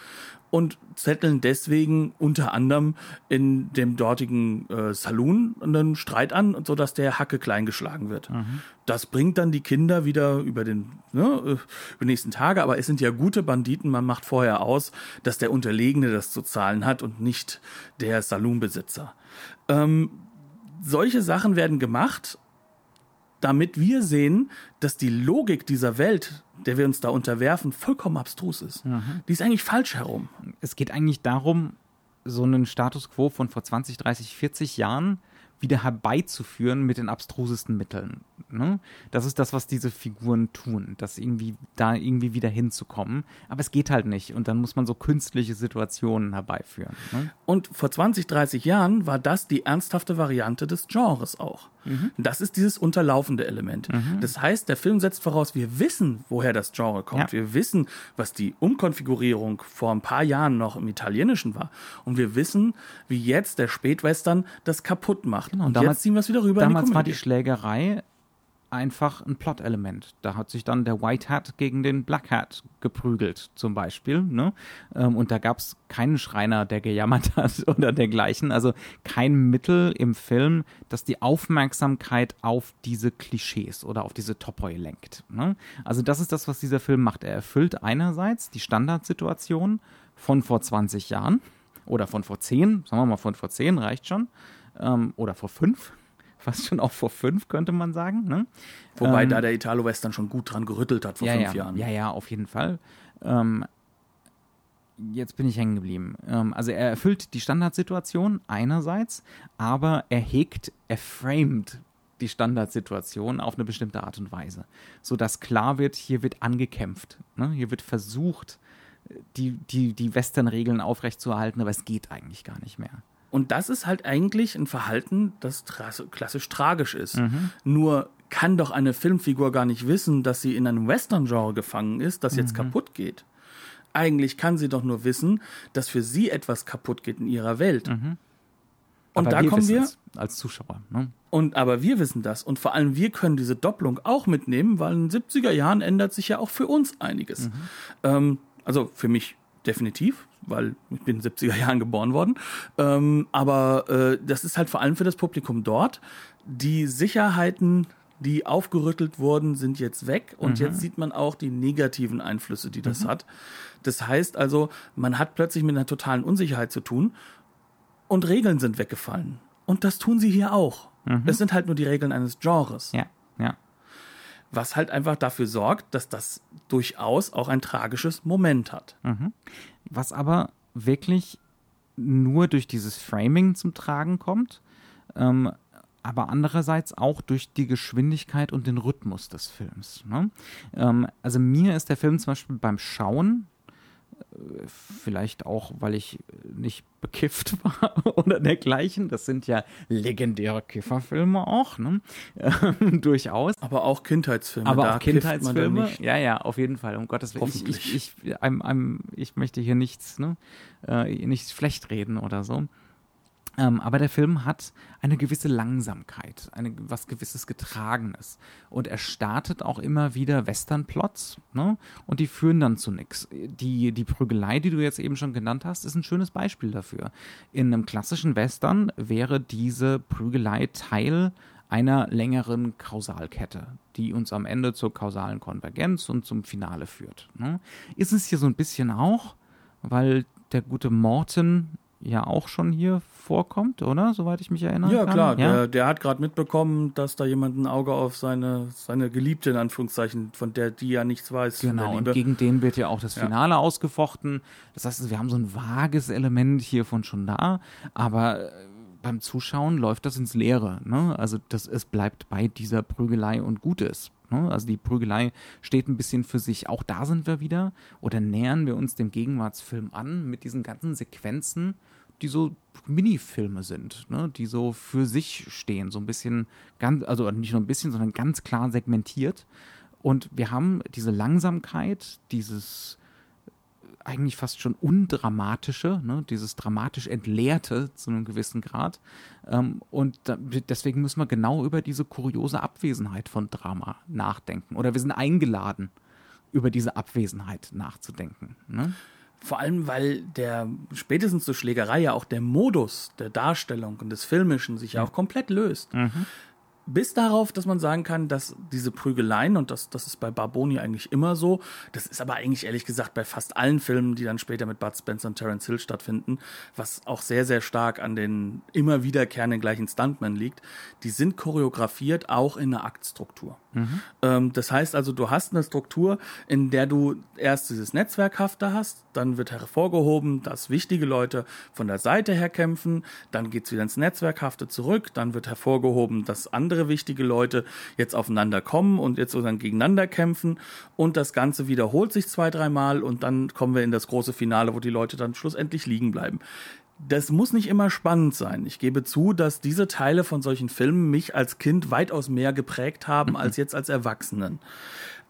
und zetteln deswegen unter anderem in dem dortigen äh, Saloon einen Streit an, so dass der Hacke klein geschlagen wird. Mhm. Das bringt dann die Kinder wieder über den ne, äh, über die nächsten Tage, aber es sind ja gute Banditen, man macht vorher aus, dass der Unterlegene das zu zahlen hat und nicht der Saloonbesitzer. Ähm, solche Sachen werden gemacht damit wir sehen, dass die Logik dieser Welt, der wir uns da unterwerfen, vollkommen abstrus ist. Mhm. Die ist eigentlich falsch herum. Es geht eigentlich darum, so einen Status quo von vor 20, 30, 40 Jahren wieder herbeizuführen mit den abstrusesten Mitteln. Ne? Das ist das, was diese Figuren tun, das irgendwie da irgendwie wieder hinzukommen. Aber es geht halt nicht und dann muss man so künstliche Situationen herbeiführen. Ne? Und vor 20, 30 Jahren war das die ernsthafte Variante des Genres auch. Mhm. Das ist dieses unterlaufende Element. Mhm. Das heißt, der Film setzt voraus, wir wissen, woher das Genre kommt. Ja. Wir wissen, was die Umkonfigurierung vor ein paar Jahren noch im Italienischen war. Und wir wissen, wie jetzt der Spätwestern das kaputt macht. Genau, und, und damals, jetzt ziehen wir es wieder rüber. Damals war die Schlägerei einfach ein Plot-Element. Da hat sich dann der White Hat gegen den Black Hat geprügelt, zum Beispiel. Ne? Ähm, und da gab es keinen Schreiner, der gejammert hat oder dergleichen. Also kein Mittel im Film, das die Aufmerksamkeit auf diese Klischees oder auf diese Topoi lenkt. Ne? Also das ist das, was dieser Film macht. Er erfüllt einerseits die Standardsituation von vor 20 Jahren oder von vor 10, sagen wir mal von vor 10 reicht schon, ähm, oder vor 5 fast schon auch vor fünf, könnte man sagen. Ne? Wobei ähm, da der Italo-Western schon gut dran gerüttelt hat vor ja, fünf ja, Jahren. Ja, ja, auf jeden Fall. Ähm, jetzt bin ich hängen geblieben. Ähm, also er erfüllt die Standardsituation einerseits, aber er hegt, er framed die Standardsituation auf eine bestimmte Art und Weise, sodass klar wird, hier wird angekämpft, ne? hier wird versucht, die, die, die Western-Regeln aufrechtzuerhalten, aber es geht eigentlich gar nicht mehr. Und das ist halt eigentlich ein Verhalten, das klassisch tragisch ist. Mhm. Nur kann doch eine Filmfigur gar nicht wissen, dass sie in einem Western-Genre gefangen ist, das jetzt mhm. kaputt geht. Eigentlich kann sie doch nur wissen, dass für sie etwas kaputt geht in ihrer Welt. Mhm. Und aber da wir kommen wir als Zuschauer. Ne? Und aber wir wissen das und vor allem wir können diese Doppelung auch mitnehmen, weil in den 70er Jahren ändert sich ja auch für uns einiges. Mhm. Ähm, also für mich definitiv, weil ich bin in den 70er Jahren geboren worden. Ähm, aber äh, das ist halt vor allem für das Publikum dort. Die Sicherheiten die aufgerüttelt wurden, sind jetzt weg und mhm. jetzt sieht man auch die negativen Einflüsse, die das mhm. hat. Das heißt also, man hat plötzlich mit einer totalen Unsicherheit zu tun und Regeln sind weggefallen. Und das tun sie hier auch. Mhm. Es sind halt nur die Regeln eines Genres. Ja, ja. Was halt einfach dafür sorgt, dass das durchaus auch ein tragisches Moment hat. Mhm. Was aber wirklich nur durch dieses Framing zum Tragen kommt, ähm, aber andererseits auch durch die Geschwindigkeit und den Rhythmus des Films. Ne? Ähm, also mir ist der Film zum Beispiel beim Schauen vielleicht auch, weil ich nicht bekifft war oder dergleichen. Das sind ja legendäre Kifferfilme auch, ne? Ähm, durchaus. Aber auch Kindheitsfilme. Aber auch Kindheitsfilme. Ja, ja, auf jeden Fall. Um Gottes Willen. Ich, ich, ich, I'm, I'm, ich möchte hier nichts, ne? Äh, nichts schlecht reden oder so. Ähm, aber der Film hat eine gewisse Langsamkeit, eine, was gewisses Getragenes. Und er startet auch immer wieder Westernplots, ne? Und die führen dann zu nichts. Die, die Prügelei, die du jetzt eben schon genannt hast, ist ein schönes Beispiel dafür. In einem klassischen Western wäre diese Prügelei Teil einer längeren Kausalkette, die uns am Ende zur kausalen Konvergenz und zum Finale führt. Ne? Ist es hier so ein bisschen auch, weil der gute Morton ja auch schon hier vorkommt, oder? Soweit ich mich erinnere. Ja, kann. klar. Ja? Der, der hat gerade mitbekommen, dass da jemand ein Auge auf seine, seine Geliebte, in Anführungszeichen, von der die ja nichts weiß. Genau, und gegen den wird ja auch das Finale ja. ausgefochten. Das heißt, wir haben so ein vages Element hiervon schon da, aber äh, beim Zuschauen läuft das ins Leere. Ne? Also das, es bleibt bei dieser Prügelei und Gutes. Ne? Also die Prügelei steht ein bisschen für sich. Auch da sind wir wieder oder nähern wir uns dem Gegenwartsfilm an mit diesen ganzen Sequenzen, die so Minifilme sind, ne? die so für sich stehen, so ein bisschen ganz, also nicht nur ein bisschen, sondern ganz klar segmentiert. Und wir haben diese Langsamkeit, dieses eigentlich fast schon undramatische, ne? dieses dramatisch entleerte zu einem gewissen Grad. Ähm, und da, deswegen müssen wir genau über diese kuriose Abwesenheit von Drama nachdenken. Oder wir sind eingeladen, über diese Abwesenheit nachzudenken. Ne? Vor allem, weil der spätestens zur Schlägerei ja auch der Modus der Darstellung und des Filmischen sich ja auch komplett löst. Mhm bis darauf, dass man sagen kann, dass diese Prügeleien, und das, das ist bei Barboni eigentlich immer so, das ist aber eigentlich ehrlich gesagt bei fast allen Filmen, die dann später mit Bud Spencer und Terence Hill stattfinden, was auch sehr, sehr stark an den immer wiederkehrenden gleichen Stuntmen liegt, die sind choreografiert auch in einer Aktstruktur. Mhm. Ähm, das heißt also, du hast eine Struktur, in der du erst dieses Netzwerkhafte hast, dann wird hervorgehoben, dass wichtige Leute von der Seite her kämpfen, dann geht's wieder ins Netzwerkhafte zurück, dann wird hervorgehoben, dass andere wichtige Leute jetzt aufeinander kommen und jetzt sozusagen gegeneinander kämpfen und das Ganze wiederholt sich zwei, dreimal und dann kommen wir in das große Finale, wo die Leute dann schlussendlich liegen bleiben das muss nicht immer spannend sein. Ich gebe zu, dass diese Teile von solchen Filmen mich als Kind weitaus mehr geprägt haben als jetzt als Erwachsenen.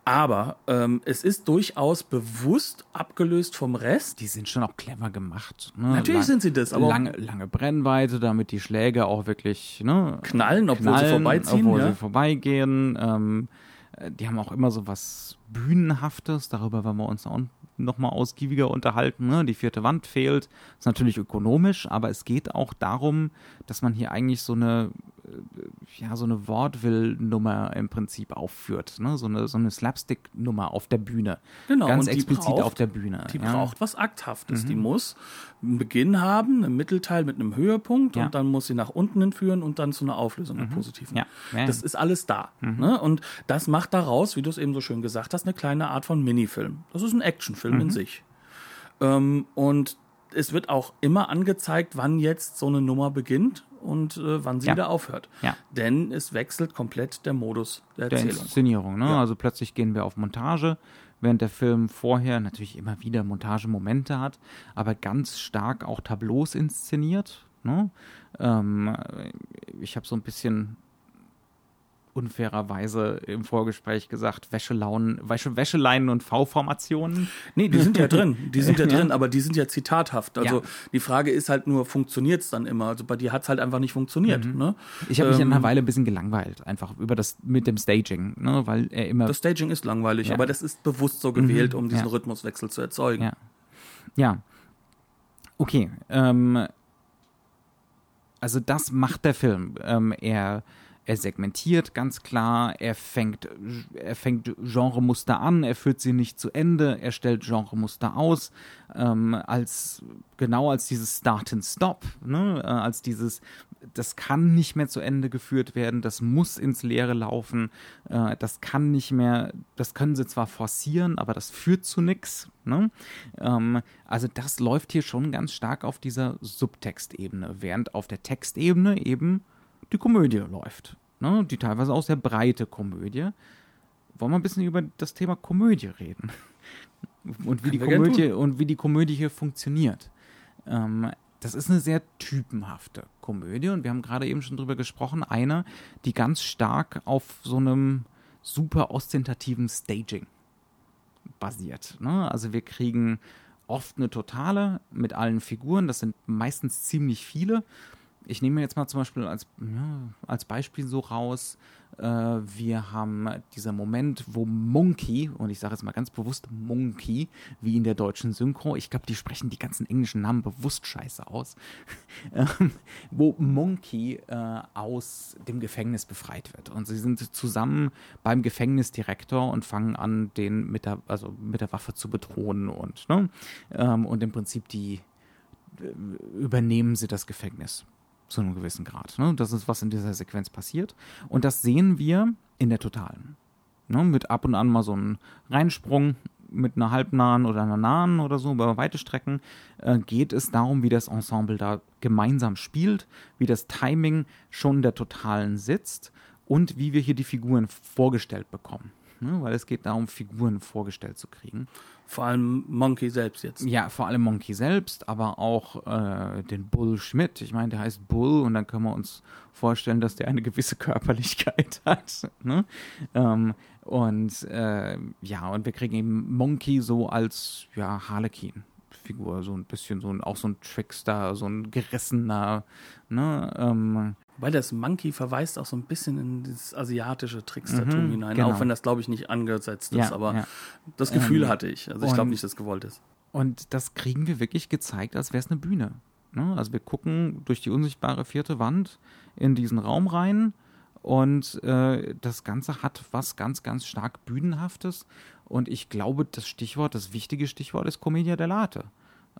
Aber ähm, es ist durchaus bewusst abgelöst vom Rest. Die sind schon auch clever gemacht. Ne? Natürlich Lang, sind sie das, aber lange, lange Brennweite, damit die Schläge auch wirklich ne, knallen, obwohl knallen, sie vorbeiziehen, obwohl ja? sie vorbeigehen. Ähm, äh, die haben auch immer so was Bühnenhaftes. Darüber werden wir uns auch nochmal ausgiebiger unterhalten. Ne? Die vierte Wand fehlt. Ist natürlich ökonomisch, aber es geht auch darum, dass man hier eigentlich so eine ja, so eine Wortwill-Nummer im Prinzip aufführt. Ne? So eine, so eine Slapstick-Nummer auf der Bühne. Genau. Ganz explizit braucht, auf der Bühne. Die ja. braucht was Akthaftes. Mhm. Die muss einen Beginn haben, einen Mittelteil mit einem Höhepunkt ja. und dann muss sie nach unten hinführen und dann zu einer Auflösung mhm. positiven. Ja. Das ist alles da. Mhm. Ne? Und das macht daraus, wie du es eben so schön gesagt hast, eine kleine Art von Minifilm. Das ist ein Actionfilm in mhm. sich. Ähm, und es wird auch immer angezeigt, wann jetzt so eine Nummer beginnt und äh, wann sie ja. wieder aufhört. Ja. Denn es wechselt komplett der Modus der, der Erzählung. Inszenierung. Ne? Ja. Also plötzlich gehen wir auf Montage, während der Film vorher natürlich immer wieder Montagemomente hat, aber ganz stark auch Tableaus inszeniert. Ne? Ähm, ich habe so ein bisschen unfairerweise im Vorgespräch gesagt, Wäschelaunen, Wäsche, Wäscheleinen und V-Formationen. Nee, die sind ja drin. Die sind ja, ja, drin, aber die sind ja zitathaft. Also ja. die Frage ist halt nur, funktioniert es dann immer? Also bei dir hat es halt einfach nicht funktioniert. Mhm. Ne? Ich habe mich ähm, in einer Weile ein bisschen gelangweilt, einfach über das mit dem Staging, ne? weil er immer. Das Staging ist langweilig, ja. aber das ist bewusst so gewählt, mhm. um diesen Rhythmuswechsel zu erzeugen. Ja. Ja. Okay. Ähm, also das macht der Film. Ähm, er er segmentiert ganz klar, er fängt, er fängt Genremuster an, er führt sie nicht zu Ende, er stellt Genremuster aus, ähm, als genau als dieses Start and Stop, ne? äh, als dieses, das kann nicht mehr zu Ende geführt werden, das muss ins Leere laufen, äh, das kann nicht mehr, das können sie zwar forcieren, aber das führt zu nichts. Ne? Ähm, also das läuft hier schon ganz stark auf dieser Subtextebene, während auf der Textebene eben die Komödie läuft. Ne? Die teilweise auch sehr breite Komödie. Wollen wir ein bisschen über das Thema Komödie reden? Und wie, die Komödie, und wie die Komödie hier funktioniert. Ähm, das ist eine sehr typenhafte Komödie und wir haben gerade eben schon drüber gesprochen. Eine, die ganz stark auf so einem super ostentativen Staging basiert. Ne? Also wir kriegen oft eine Totale mit allen Figuren, das sind meistens ziemlich viele ich nehme jetzt mal zum Beispiel als, ja, als Beispiel so raus, äh, wir haben dieser Moment, wo Monkey, und ich sage jetzt mal ganz bewusst Monkey, wie in der deutschen Synchro, ich glaube, die sprechen die ganzen englischen Namen bewusst scheiße aus, ähm, wo Monkey äh, aus dem Gefängnis befreit wird. Und sie sind zusammen beim Gefängnisdirektor und fangen an, den mit der, also mit der Waffe zu bedrohen und, ne, ähm, und im Prinzip die äh, übernehmen sie das Gefängnis zu einem gewissen Grad. Ne? Das ist, was in dieser Sequenz passiert. Und das sehen wir in der Totalen. Ne? Mit ab und an mal so einem Reinsprung mit einer halbnahen oder einer nahen oder so über weite Strecken äh, geht es darum, wie das Ensemble da gemeinsam spielt, wie das Timing schon der Totalen sitzt und wie wir hier die Figuren vorgestellt bekommen. Ne? Weil es geht darum, Figuren vorgestellt zu kriegen. Vor allem Monkey selbst jetzt. Ja, vor allem Monkey selbst, aber auch äh, den Bull Schmidt. Ich meine, der heißt Bull und dann können wir uns vorstellen, dass der eine gewisse Körperlichkeit hat. Ne? Ähm, und äh, ja, und wir kriegen eben Monkey so als ja, Harlequin. Figur, so ein bisschen so ein, auch so ein Trickster, so ein gerissener, ne, ähm, weil das Monkey verweist auch so ein bisschen in das asiatische Trickstertum mhm, hinein, genau. auch wenn das, glaube ich, nicht angesetzt ist. Ja, aber ja. das Gefühl ähm, hatte ich. Also ich glaube nicht, dass es gewollt ist. Und das kriegen wir wirklich gezeigt, als wäre es eine Bühne. Ne? Also wir gucken durch die unsichtbare vierte Wand in diesen Raum rein und äh, das Ganze hat was ganz, ganz stark Bühnenhaftes. Und ich glaube, das Stichwort, das wichtige Stichwort ist Commedia dell'arte.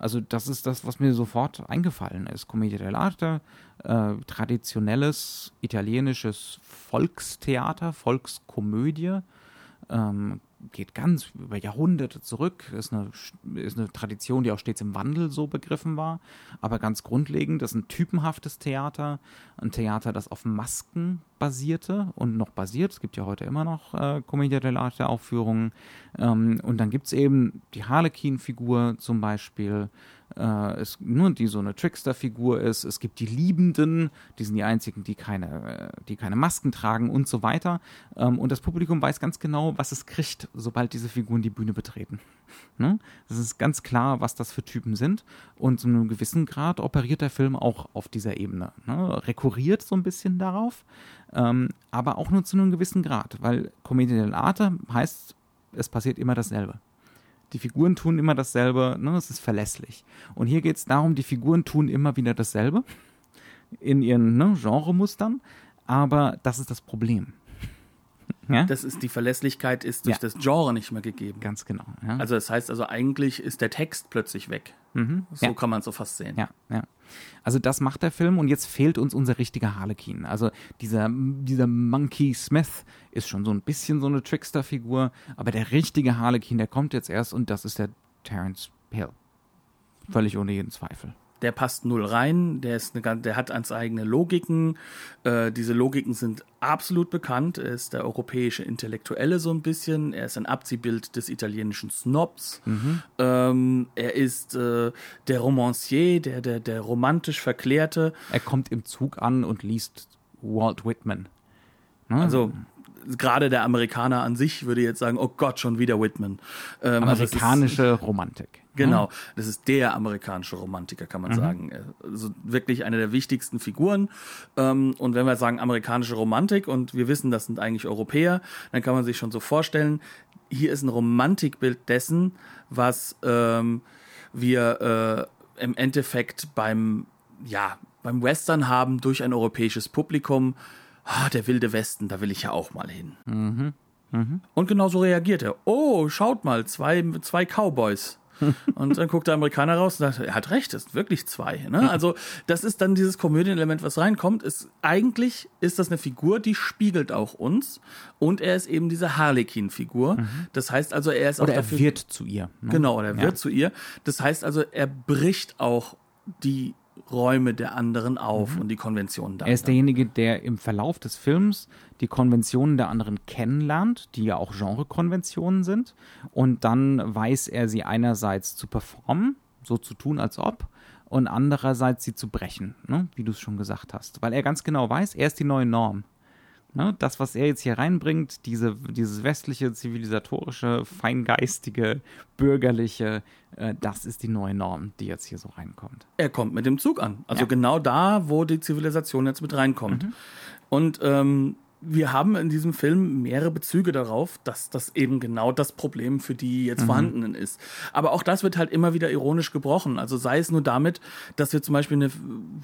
Also das ist das, was mir sofort eingefallen ist. Commedia dell'arte, äh, traditionelles italienisches Volkstheater, Volkskomödie, ähm, geht ganz über Jahrhunderte zurück, ist eine, ist eine Tradition, die auch stets im Wandel so begriffen war, aber ganz grundlegend ist ein typenhaftes Theater, ein Theater, das auf Masken basierte und noch basiert. Es gibt ja heute immer noch äh, Commedia dell'arte Aufführungen. Ähm, und dann gibt es eben die Harlequin-Figur zum Beispiel, äh, es, nur die so eine Trickster-Figur ist. Es gibt die Liebenden, die sind die einzigen, die keine, die keine Masken tragen und so weiter. Ähm, und das Publikum weiß ganz genau, was es kriegt, sobald diese Figuren die Bühne betreten. Ne? Das ist ganz klar, was das für Typen sind. Und zu einem gewissen Grad operiert der Film auch auf dieser Ebene. Ne? Rekurriert so ein bisschen darauf, ähm, aber auch nur zu einem gewissen Grad, weil Commedia dell'arte heißt, es passiert immer dasselbe. Die Figuren tun immer dasselbe, ne? es ist verlässlich. Und hier geht es darum, die Figuren tun immer wieder dasselbe in ihren ne, Genremustern, aber das ist das Problem. Ja? Das ist die Verlässlichkeit ist durch ja. das Genre nicht mehr gegeben. Ganz genau. Ja. Also das heißt also eigentlich ist der Text plötzlich weg. Mhm. So kann man es so fast sehen. Ja, ja. Also das macht der Film und jetzt fehlt uns unser richtiger Harlequin. Also dieser, dieser Monkey Smith ist schon so ein bisschen so eine Trickster-Figur, aber der richtige Harlequin, der kommt jetzt erst und das ist der Terence Hill. Völlig ohne jeden Zweifel der passt null rein, der, ist eine, der hat ganz eigene Logiken. Äh, diese Logiken sind absolut bekannt. Er ist der europäische Intellektuelle so ein bisschen. Er ist ein Abziehbild des italienischen Snobs. Mhm. Ähm, er ist äh, der Romancier, der, der, der romantisch Verklärte. Er kommt im Zug an und liest Walt Whitman. Ne? Also gerade der Amerikaner an sich würde jetzt sagen, oh Gott, schon wieder Whitman. Ähm, Amerikanische also Romantik. Genau, mhm. das ist der amerikanische Romantiker, kann man mhm. sagen. Also wirklich eine der wichtigsten Figuren. Ähm, und wenn wir sagen amerikanische Romantik und wir wissen, das sind eigentlich Europäer, dann kann man sich schon so vorstellen, hier ist ein Romantikbild dessen, was ähm, wir äh, im Endeffekt beim, ja, beim Western haben durch ein europäisches Publikum ah, der wilde Westen, da will ich ja auch mal hin. Und genauso reagiert er. Oh, schaut mal, zwei, zwei Cowboys. Und dann guckt der Amerikaner raus und sagt, er hat recht, es sind wirklich zwei. Ne? Also das ist dann dieses Komödienelement, was reinkommt. Ist, eigentlich ist das eine Figur, die spiegelt auch uns. Und er ist eben diese Harlequin-Figur. Das heißt also, er ist Oder auch er dafür... wird zu ihr. Ne? Genau, oder er Ja. wird zu ihr. Das heißt also, er bricht auch die Räume der anderen auf und die Konventionen da. Er ist derjenige, der im Verlauf des Films die Konventionen der anderen kennenlernt, die ja auch Genrekonventionen sind. Und dann weiß er sie einerseits zu performen, so zu tun, als ob, und andererseits sie zu brechen, ne? wie du es schon gesagt hast. Weil er ganz genau weiß, er ist die neue Norm. Ne? Das, was er jetzt hier reinbringt, diese, dieses westliche, zivilisatorische, feingeistige, bürgerliche, äh, das ist die neue Norm, die jetzt hier so reinkommt. er kommt mit dem Zug an. Also Ja. genau da, wo die Zivilisation jetzt mit reinkommt. Und ähm, wir haben in diesem Film mehrere Bezüge darauf, dass das eben genau das Problem für die jetzt vorhandenen ist. Aber auch das wird halt immer wieder ironisch gebrochen. Also sei es nur damit, dass wir zum Beispiel eine,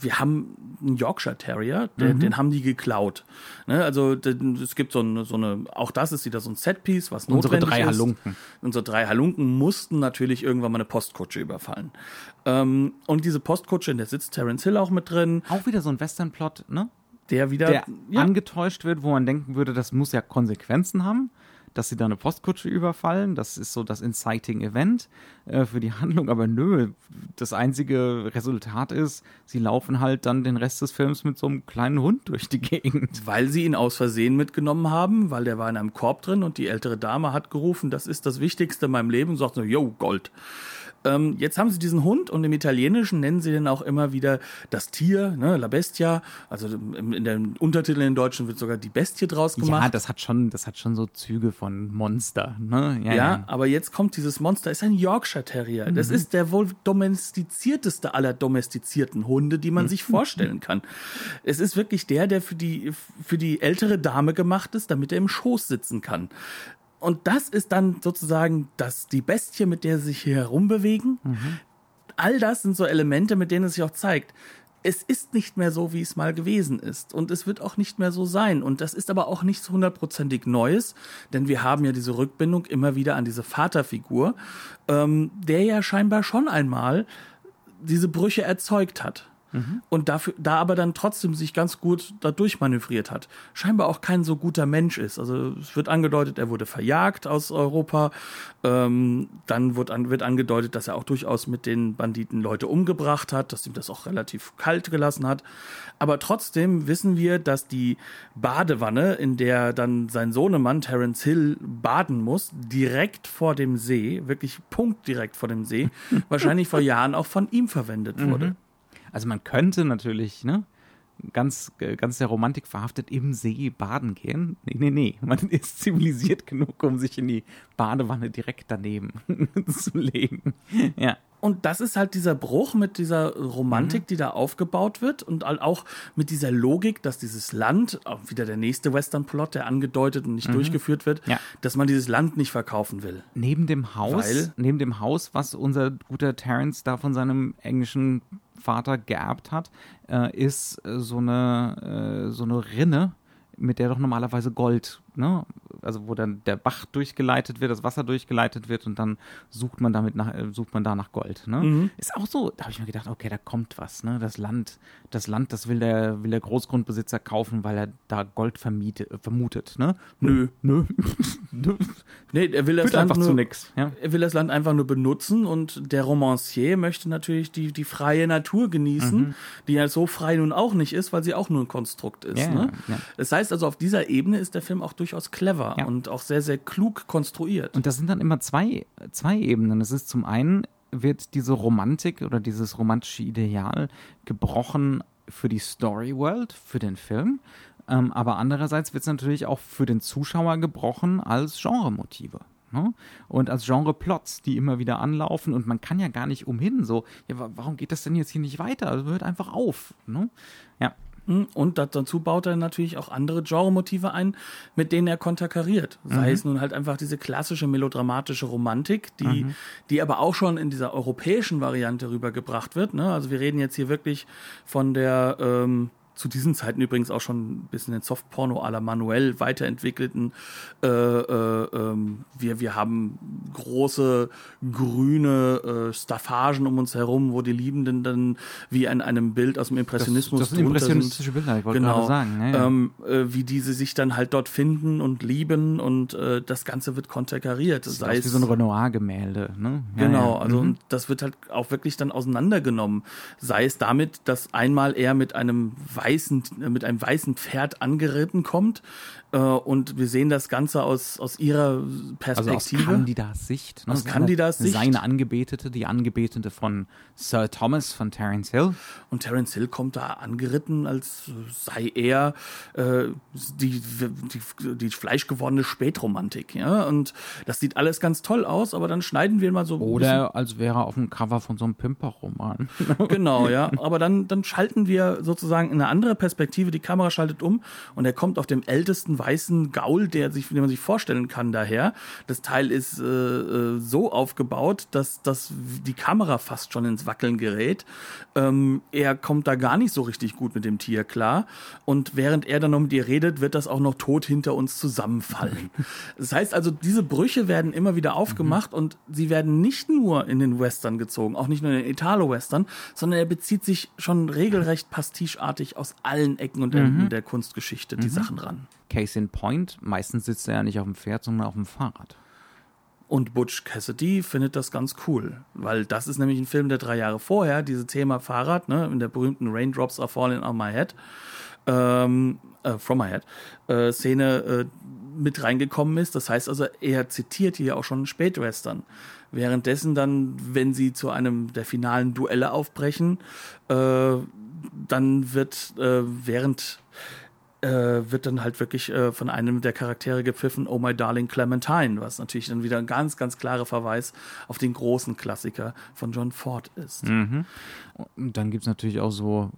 wir haben einen Yorkshire Terrier, der, den haben die geklaut. Ne? Also den- es gibt so eine, so eine, auch das ist wieder so ein Setpiece, was Unsere notwendig drei ist. Halunken. Unsere drei Halunken mussten natürlich irgendwann mal eine Postkutsche überfallen. Ähm, und diese Postkutsche, in der sitzt Terence Hill auch mit drin, Auch wieder so ein Western-Plot, ne? Der wieder der ja, angetäuscht wird, wo man denken würde, das muss ja Konsequenzen haben, dass sie da eine Postkutsche überfallen. Das ist so das Inciting Event äh, für die Handlung. Aber nö, das einzige Resultat ist, sie laufen halt dann den Rest des Films mit so einem kleinen Hund durch die Gegend. weil sie ihn aus Versehen mitgenommen haben, weil der war in einem Korb drin und die ältere Dame hat gerufen, das ist das Wichtigste in meinem Leben und sagt so, yo, Gold. Ähm, jetzt haben sie diesen Hund und im Italienischen nennen sie den auch immer wieder das Tier, ne, La Bestia. Also im, in den Untertiteln in Deutschen wird sogar die Bestie draus gemacht. Ja, das hat schon, das hat schon so Züge von Monster, ne? Ja, aber jetzt kommt dieses Monster, ist ein Yorkshire Terrier. Das ist der wohl domestizierteste aller domestizierten Hunde, die man sich vorstellen kann. Es ist wirklich der, der für die, für die ältere Dame gemacht ist, damit er im Schoß sitzen kann. Und das ist dann sozusagen das, die Bestie, mit der sie sich hier herumbewegen. All das sind so Elemente, mit denen es sich auch zeigt. Es ist nicht mehr so, wie es mal gewesen ist. Und es wird auch nicht mehr so sein. Und das ist aber auch nichts hundertprozentig Neues, denn wir haben ja diese Rückbindung immer wieder an diese Vaterfigur, ähm, der ja scheinbar schon einmal diese Brüche erzeugt hat. Und dafür, da aber dann trotzdem sich ganz gut dadurch manövriert hat. Scheinbar auch kein so guter Mensch ist. Also es wird angedeutet, er wurde verjagt aus Europa. Ähm, dann wird, an, wird angedeutet, dass er auch durchaus mit den Banditen Leute umgebracht hat, dass ihm das auch relativ kalt gelassen hat. Aber trotzdem wissen wir, dass die Badewanne, in der dann sein Sohnemann Terence Hill baden muss, direkt vor dem See, wirklich punktdirekt vor dem See, wahrscheinlich vor Jahren auch von ihm verwendet wurde. Also man könnte natürlich, ne? Ganz, ganz der Romantik verhaftet im See baden gehen. Nee, nee, nee. Man ist zivilisiert genug, um sich in die Badewanne direkt daneben zu legen. Ja. Und das ist halt dieser Bruch mit dieser Romantik, die da aufgebaut wird und auch mit dieser Logik, dass dieses Land, auch wieder der nächste Western-Plot, der angedeutet und nicht durchgeführt wird, Ja. dass man dieses Land nicht verkaufen will. Neben dem Haus, Weil? neben dem Haus, was unser guter Terence da von seinem englischen Vater geerbt hat, äh, ist äh, so eine, äh, so eine Rinne, mit der doch normalerweise Gold, ne? Also wo dann der Bach durchgeleitet wird, das Wasser durchgeleitet wird und dann sucht man damit nach, äh, sucht man da nach Gold. Ne? Ist auch so, da habe ich mir gedacht, okay, da kommt was, ne? Das Land, das Land, das will der, will der Großgrundbesitzer kaufen, weil er da Gold vermiete, äh, vermutet, ne? Nö. Nö. Nö. Nee, er will das Führt Land einfach nur, zu nix. Ja. Er will das Land einfach nur benutzen und der Romancier möchte natürlich die, die freie Natur genießen, die ja so frei nun auch nicht ist, weil sie auch nur ein Konstrukt ist. Ja, ne? ja. Das heißt also, auf dieser Ebene ist der Film auch durchaus clever Ja. und auch sehr, sehr klug konstruiert. Und das sind dann immer zwei, zwei Ebenen. Es ist zum einen wird diese Romantik oder dieses romantische Ideal gebrochen für die Story World, für den Film. Ähm, aber andererseits wird es natürlich auch für den Zuschauer gebrochen als Genremotive. Ne? Und als Genre-Plots, die immer wieder anlaufen und man kann ja gar nicht umhin, so, ja, wa- warum geht das denn jetzt hier nicht weiter? Also hört einfach auf. Ne? Ja. Hm, Und da- dazu baut er natürlich auch andere Genremotive ein, mit denen er konterkariert. Sei es nun halt einfach diese klassische melodramatische Romantik, die, die aber auch schon in dieser europäischen Variante rübergebracht wird. Ne? Also wir reden jetzt hier wirklich von der, ähm, zu diesen Zeiten übrigens auch schon ein bisschen den Softporno à la Manuel weiterentwickelten. Äh, äh, ähm, wir, wir haben große grüne äh, Staffagen um uns herum, wo die Liebenden dann wie in einem Bild aus dem Impressionismus das, das sind impressionistische Bilder, ich wollte genau, gerade sagen. Ja, ja. Ähm, äh, wie diese sich dann halt dort finden und lieben und äh, das Ganze wird konterkariert. Das sei ist wie so ein Renoir-Gemälde. Ne? Ja, genau, also mhm. das wird halt auch wirklich dann auseinandergenommen. Sei es damit, dass einmal er mit einem weißen, mit einem weißen Pferd angeritten kommt, äh, und wir sehen das Ganze aus, aus ihrer Perspektive. Also aus Candidas Sicht. Ne? Aus Candidas Sicht. Seine Angebetete, die Angebetete von Sir Thomas von Terence Hill. Und Terence Hill kommt da angeritten, als sei er äh, die, die, die fleischgewordene Spätromantik. Ja? Und das sieht alles ganz toll aus, aber dann schneiden wir mal so. Oder als wäre er auf dem Cover von so einem Pimper-Roman. genau, ja. Aber dann, dann schalten wir sozusagen in eine andere Perspektive, die Kamera schaltet um und er kommt auf dem ältesten weißen Gaul, der sich, den man sich vorstellen kann, daher. Das Teil ist äh, äh, so aufgebaut, dass, dass die Kamera fast schon ins Wackeln gerät. Ähm, er kommt da gar nicht so richtig gut mit dem Tier klar. Und während er dann noch mit ihr redet, wird das auch noch tot hinter uns zusammenfallen. Das heißt also, diese Brüche werden immer wieder aufgemacht mhm. und sie werden nicht nur in den Western gezogen, auch nicht nur in den Italo-Western, sondern er bezieht sich schon regelrecht pastichartig aus allen Ecken und Enden mhm. der Kunstgeschichte die mhm. Sachen ran. Case in Point, meistens sitzt er ja nicht auf dem Pferd, sondern auf dem Fahrrad. Und Butch Cassidy findet das ganz cool, weil das ist nämlich ein Film, der drei Jahre vorher, dieses Thema Fahrrad, ne, in der berühmten Raindrops are falling on my head, ähm, äh, from my head, äh, Szene äh, mit reingekommen ist. Das heißt also, er zitiert hier auch schon Spätwestern. Währenddessen dann, wenn sie zu einem der finalen Duelle aufbrechen, äh, dann wird äh, während äh, wird dann halt wirklich äh, von einem der Charaktere gepfiffen, Oh My Darling Clementine, was natürlich dann wieder ein ganz, ganz klarer Verweis auf den großen Klassiker von John Ford ist. Mhm. Und dann gibt es natürlich auch so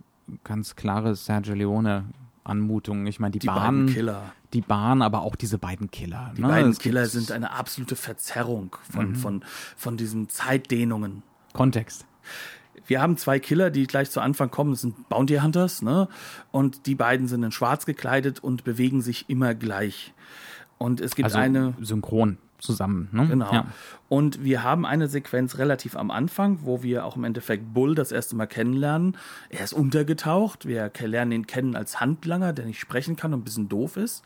ganz klare Sergio Leone Anmutungen. Ich meine, die, die Bahn, Killer. die Bahn, aber auch diese beiden Killer. Die ne? beiden es Killer sind eine absolute Verzerrung von, mhm. von, von diesen Zeitdehnungen. Kontext wir haben zwei Killer, die gleich zu Anfang kommen, das sind Bounty Hunters, ne? Und die beiden sind in schwarz gekleidet und bewegen sich immer gleich. Und es gibt also eine. Synchron zusammen, ne? Genau. Ja. Und wir haben eine Sequenz relativ am Anfang, wo wir auch im Endeffekt Bull das erste Mal kennenlernen. Er ist untergetaucht. Wir lernen ihn kennen als Handlanger, der nicht sprechen kann und ein bisschen doof ist.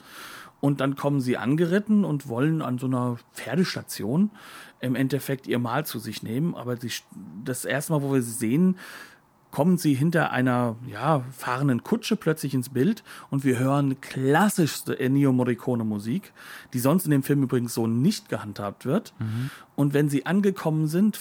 Und dann kommen sie angeritten und wollen an so einer Pferdestation im Endeffekt ihr Mahl zu sich nehmen. Aber sie, das erste Mal, wo wir sie sehen, kommen sie hinter einer ja, fahrenden Kutsche plötzlich ins Bild und wir hören klassischste Ennio Morricone Musik, die sonst in dem Film übrigens so nicht gehandhabt wird. Mhm. Und wenn sie angekommen sind,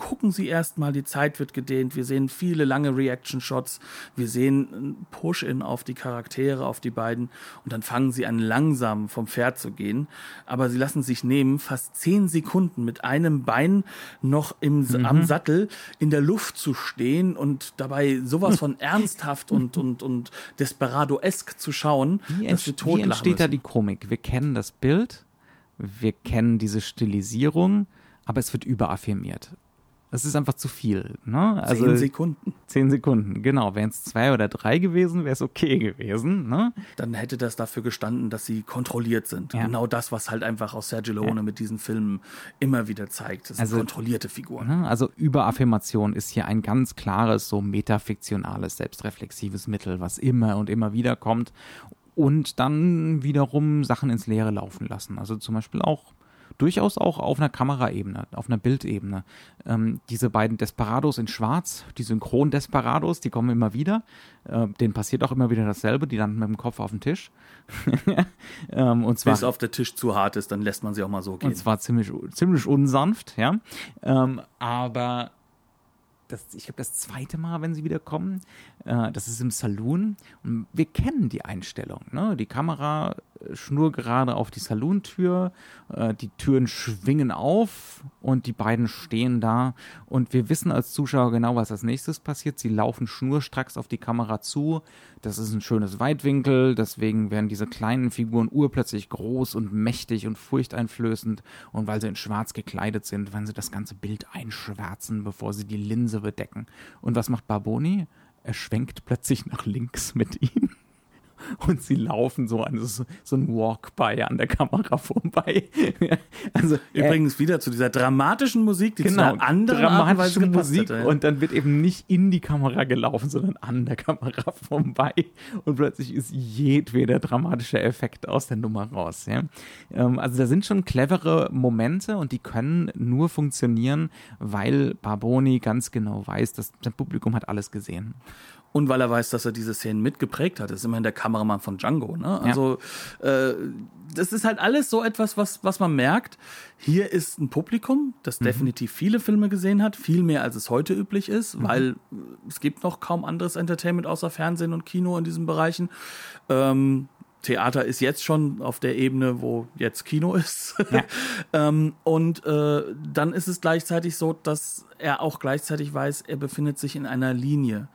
gucken Sie erstmal, die Zeit wird gedehnt. Wir sehen viele lange Reaction-Shots. Wir sehen Push-In auf die Charaktere, auf die beiden. Und dann fangen sie an, langsam vom Pferd zu gehen. Aber sie lassen sich nehmen, fast zehn Sekunden mit einem Bein noch im, mhm. am Sattel in der Luft zu stehen und dabei sowas von ernsthaft und, und, und desperado-esk zu schauen, wie dass wir totlachen Wie entsteht müssen. da die Komik? Wir kennen das Bild, wir kennen diese Stilisierung, aber es wird überaffirmiert. Das ist einfach zu viel. Ne? Also, zehn Sekunden. Zehn Sekunden, genau. Wären es zwei oder drei gewesen, wäre es okay gewesen. Ne? Dann hätte das dafür gestanden, dass sie kontrolliert sind. Ja. Genau das, was halt einfach aus Sergio Leone ja. mit diesen Filmen immer wieder zeigt. Das sind also, kontrollierte Figuren. Ne? Also Überaffirmation ist hier ein ganz klares, so metafiktionales, selbstreflexives Mittel, was immer und immer wieder kommt. Und dann wiederum Sachen ins Leere laufen lassen. Also zum Beispiel auch durchaus auch auf einer Kameraebene, auf einer Bildebene. Ähm, diese beiden Desperados in Schwarz, die Synchron-Desperados, die kommen immer wieder. Äh, denen passiert auch immer wieder dasselbe, die landen mit dem Kopf auf dem Tisch. ähm, und zwar, Bis auf der Tisch zu hart ist, dann lässt man sie auch mal so gehen. Und zwar ziemlich, ziemlich unsanft, ja. Ähm, aber das, ich glaube, das zweite Mal, wenn sie wieder kommen, äh, das ist im Saloon. Und wir kennen die Einstellung. Ne? Die Kamera schnurgerade auf die Salontür, äh, die Türen schwingen auf und die beiden stehen da und wir wissen als Zuschauer genau, was als nächstes passiert. Sie laufen schnurstracks auf die Kamera zu. Das ist ein schönes Weitwinkel, deswegen werden diese kleinen Figuren urplötzlich groß und mächtig und furchteinflößend und weil sie in schwarz gekleidet sind, werden sie das ganze Bild einschwärzen, bevor sie die Linse bedecken. Und was macht Barboni? er schwenkt plötzlich nach links mit ihm und sie laufen so an so, so ein Walk-by an der Kamera vorbei. also übrigens äh, wieder zu dieser dramatischen Musik, die genau, zu einer anderen dramatische Musik hat, und dann wird eben nicht in die Kamera gelaufen, sondern an der Kamera vorbei und plötzlich ist jedweder dramatische Effekt aus der Nummer raus. Ja? Ähm, also da sind schon clevere Momente und die können nur funktionieren, weil Barboni ganz genau weiß, dass das Publikum hat alles gesehen. Und weil er weiß, dass er diese Szenen mitgeprägt hat. Das ist immerhin der Kameramann von Django. Ne? Also ja. äh, das ist halt alles so etwas, was, was man merkt. Hier ist ein Publikum, das mhm. definitiv viele Filme gesehen hat, viel mehr als es heute üblich ist, mhm. weil es gibt noch kaum anderes Entertainment außer Fernsehen und Kino in diesen Bereichen. Ähm, Theater ist jetzt schon auf der Ebene, wo jetzt Kino ist. Ja. ähm, und äh, dann ist es gleichzeitig so, dass er auch gleichzeitig weiß, er befindet sich in einer Linie.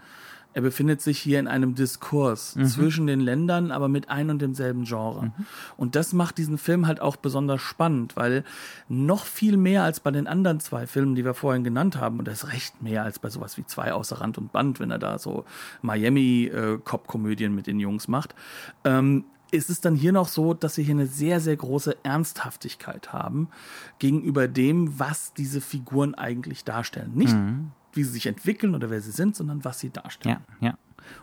Er befindet sich hier in einem Diskurs mhm. zwischen den Ländern, aber mit ein und demselben Genre. Mhm. Und das macht diesen Film halt auch besonders spannend, weil noch viel mehr als bei den anderen zwei Filmen, die wir vorhin genannt haben, und das ist recht mehr als bei sowas wie zwei außer Rand und Band, wenn er da so Miami-Cop-Komödien mit den Jungs macht, ähm, ist es dann hier noch so, dass wir hier eine sehr, sehr große Ernsthaftigkeit haben gegenüber dem, was diese Figuren eigentlich darstellen. Nicht mhm wie sie sich entwickeln oder wer sie sind, sondern was sie darstellen. Ja, ja.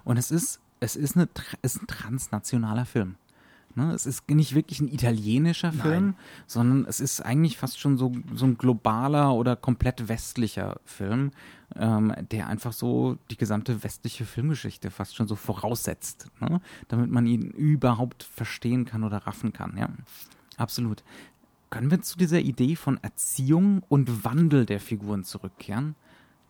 Und es ist, es ist, eine, ist ein transnationaler Film. Ne? Es ist nicht wirklich ein italienischer Film, Nein. sondern es ist eigentlich fast schon so, so ein globaler oder komplett westlicher Film, ähm, der einfach so die gesamte westliche Filmgeschichte fast schon so voraussetzt, ne? damit man ihn überhaupt verstehen kann oder raffen kann. Ja, absolut. Können wir zu dieser Idee von Erziehung und Wandel der Figuren zurückkehren?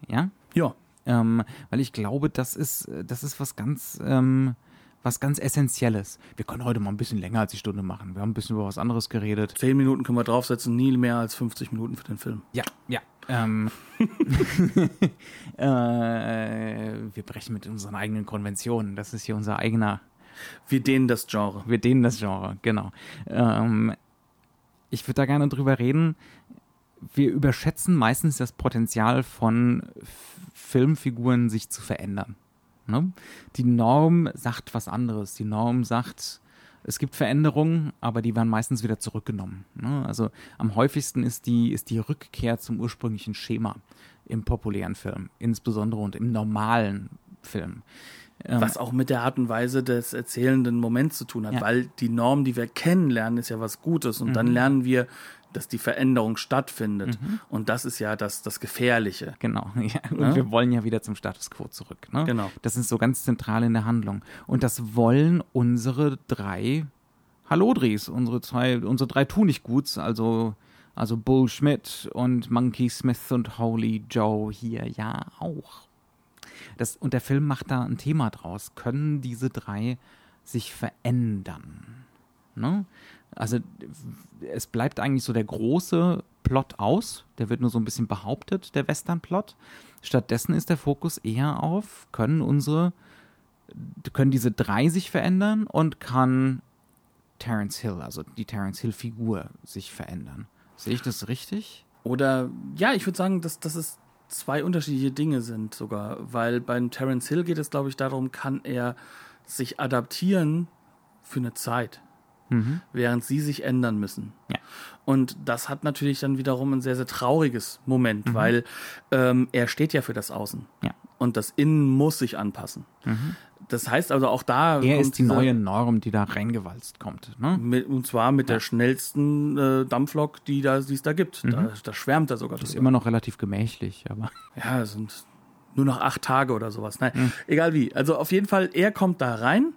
Ja? Ja. Ähm, weil ich glaube, das ist, das ist was ganz, ähm, was ganz Essentielles. Wir können heute mal ein bisschen länger als die Stunde machen. Wir haben ein bisschen über was anderes geredet. Zehn Minuten können wir draufsetzen, nie mehr als 50 Minuten für den Film. Ja, ja. Ähm, äh, wir brechen mit unseren eigenen Konventionen. Das ist hier unser eigener. Wir dehnen das Genre. Wir dehnen das Genre, genau. Ähm, ich würde da gerne drüber reden wir überschätzen meistens das Potenzial von Filmfiguren, sich zu verändern. Ne? Die Norm sagt was anderes. Die Norm sagt, es gibt Veränderungen, aber die werden meistens wieder zurückgenommen. Ne? Also am häufigsten ist die, ist die Rückkehr zum ursprünglichen Schema im populären Film, insbesondere und im normalen Film. Ähm, was auch mit der Art und Weise des erzählenden Moments zu tun hat, ja. weil die Norm, die wir kennenlernen, ist ja was Gutes und mhm. dann lernen wir dass die Veränderung stattfindet. Mhm. Und das ist ja das, das Gefährliche. Genau. Ja. Und ja? wir wollen ja wieder zum Status quo zurück. Ne? Genau. Das ist so ganz zentral in der Handlung. Und das wollen unsere drei Hallodris, unsere zwei, unsere drei Tunichtguts, also, also Bull Schmidt und Monkey Smith und Holy Joe hier ja auch. Das, und der Film macht da ein Thema draus. Können diese drei sich verändern? Ne? Also es bleibt eigentlich so der große Plot aus, der wird nur so ein bisschen behauptet, der Western-Plot. Stattdessen ist der Fokus eher auf, können unsere, können diese drei sich verändern und kann Terence Hill, also die Terence Hill-Figur, sich verändern. Sehe ich das richtig? Oder ja, ich würde sagen, dass, dass es zwei unterschiedliche Dinge sind sogar, weil beim Terence Hill geht es, glaube ich, darum, kann er sich adaptieren für eine Zeit mhm. während sie sich ändern müssen. Ja. Und das hat natürlich dann wiederum ein sehr, sehr trauriges Moment, mhm. weil ähm, er steht ja für das Außen. Ja. Und das Innen muss sich anpassen. Mhm. Das heißt also auch da. Er ist die neue Norm, die da reingewalzt kommt. Ne? Mit, und zwar mit ja. der schnellsten äh, Dampflok, die da, es da gibt. Mhm. Da, da, schwärmt er sogar. Das ist immer noch relativ gemächlich, aber. Ja, es sind nur noch acht Tage oder sowas. Nein, mhm. egal wie. Also auf jeden Fall, er kommt da rein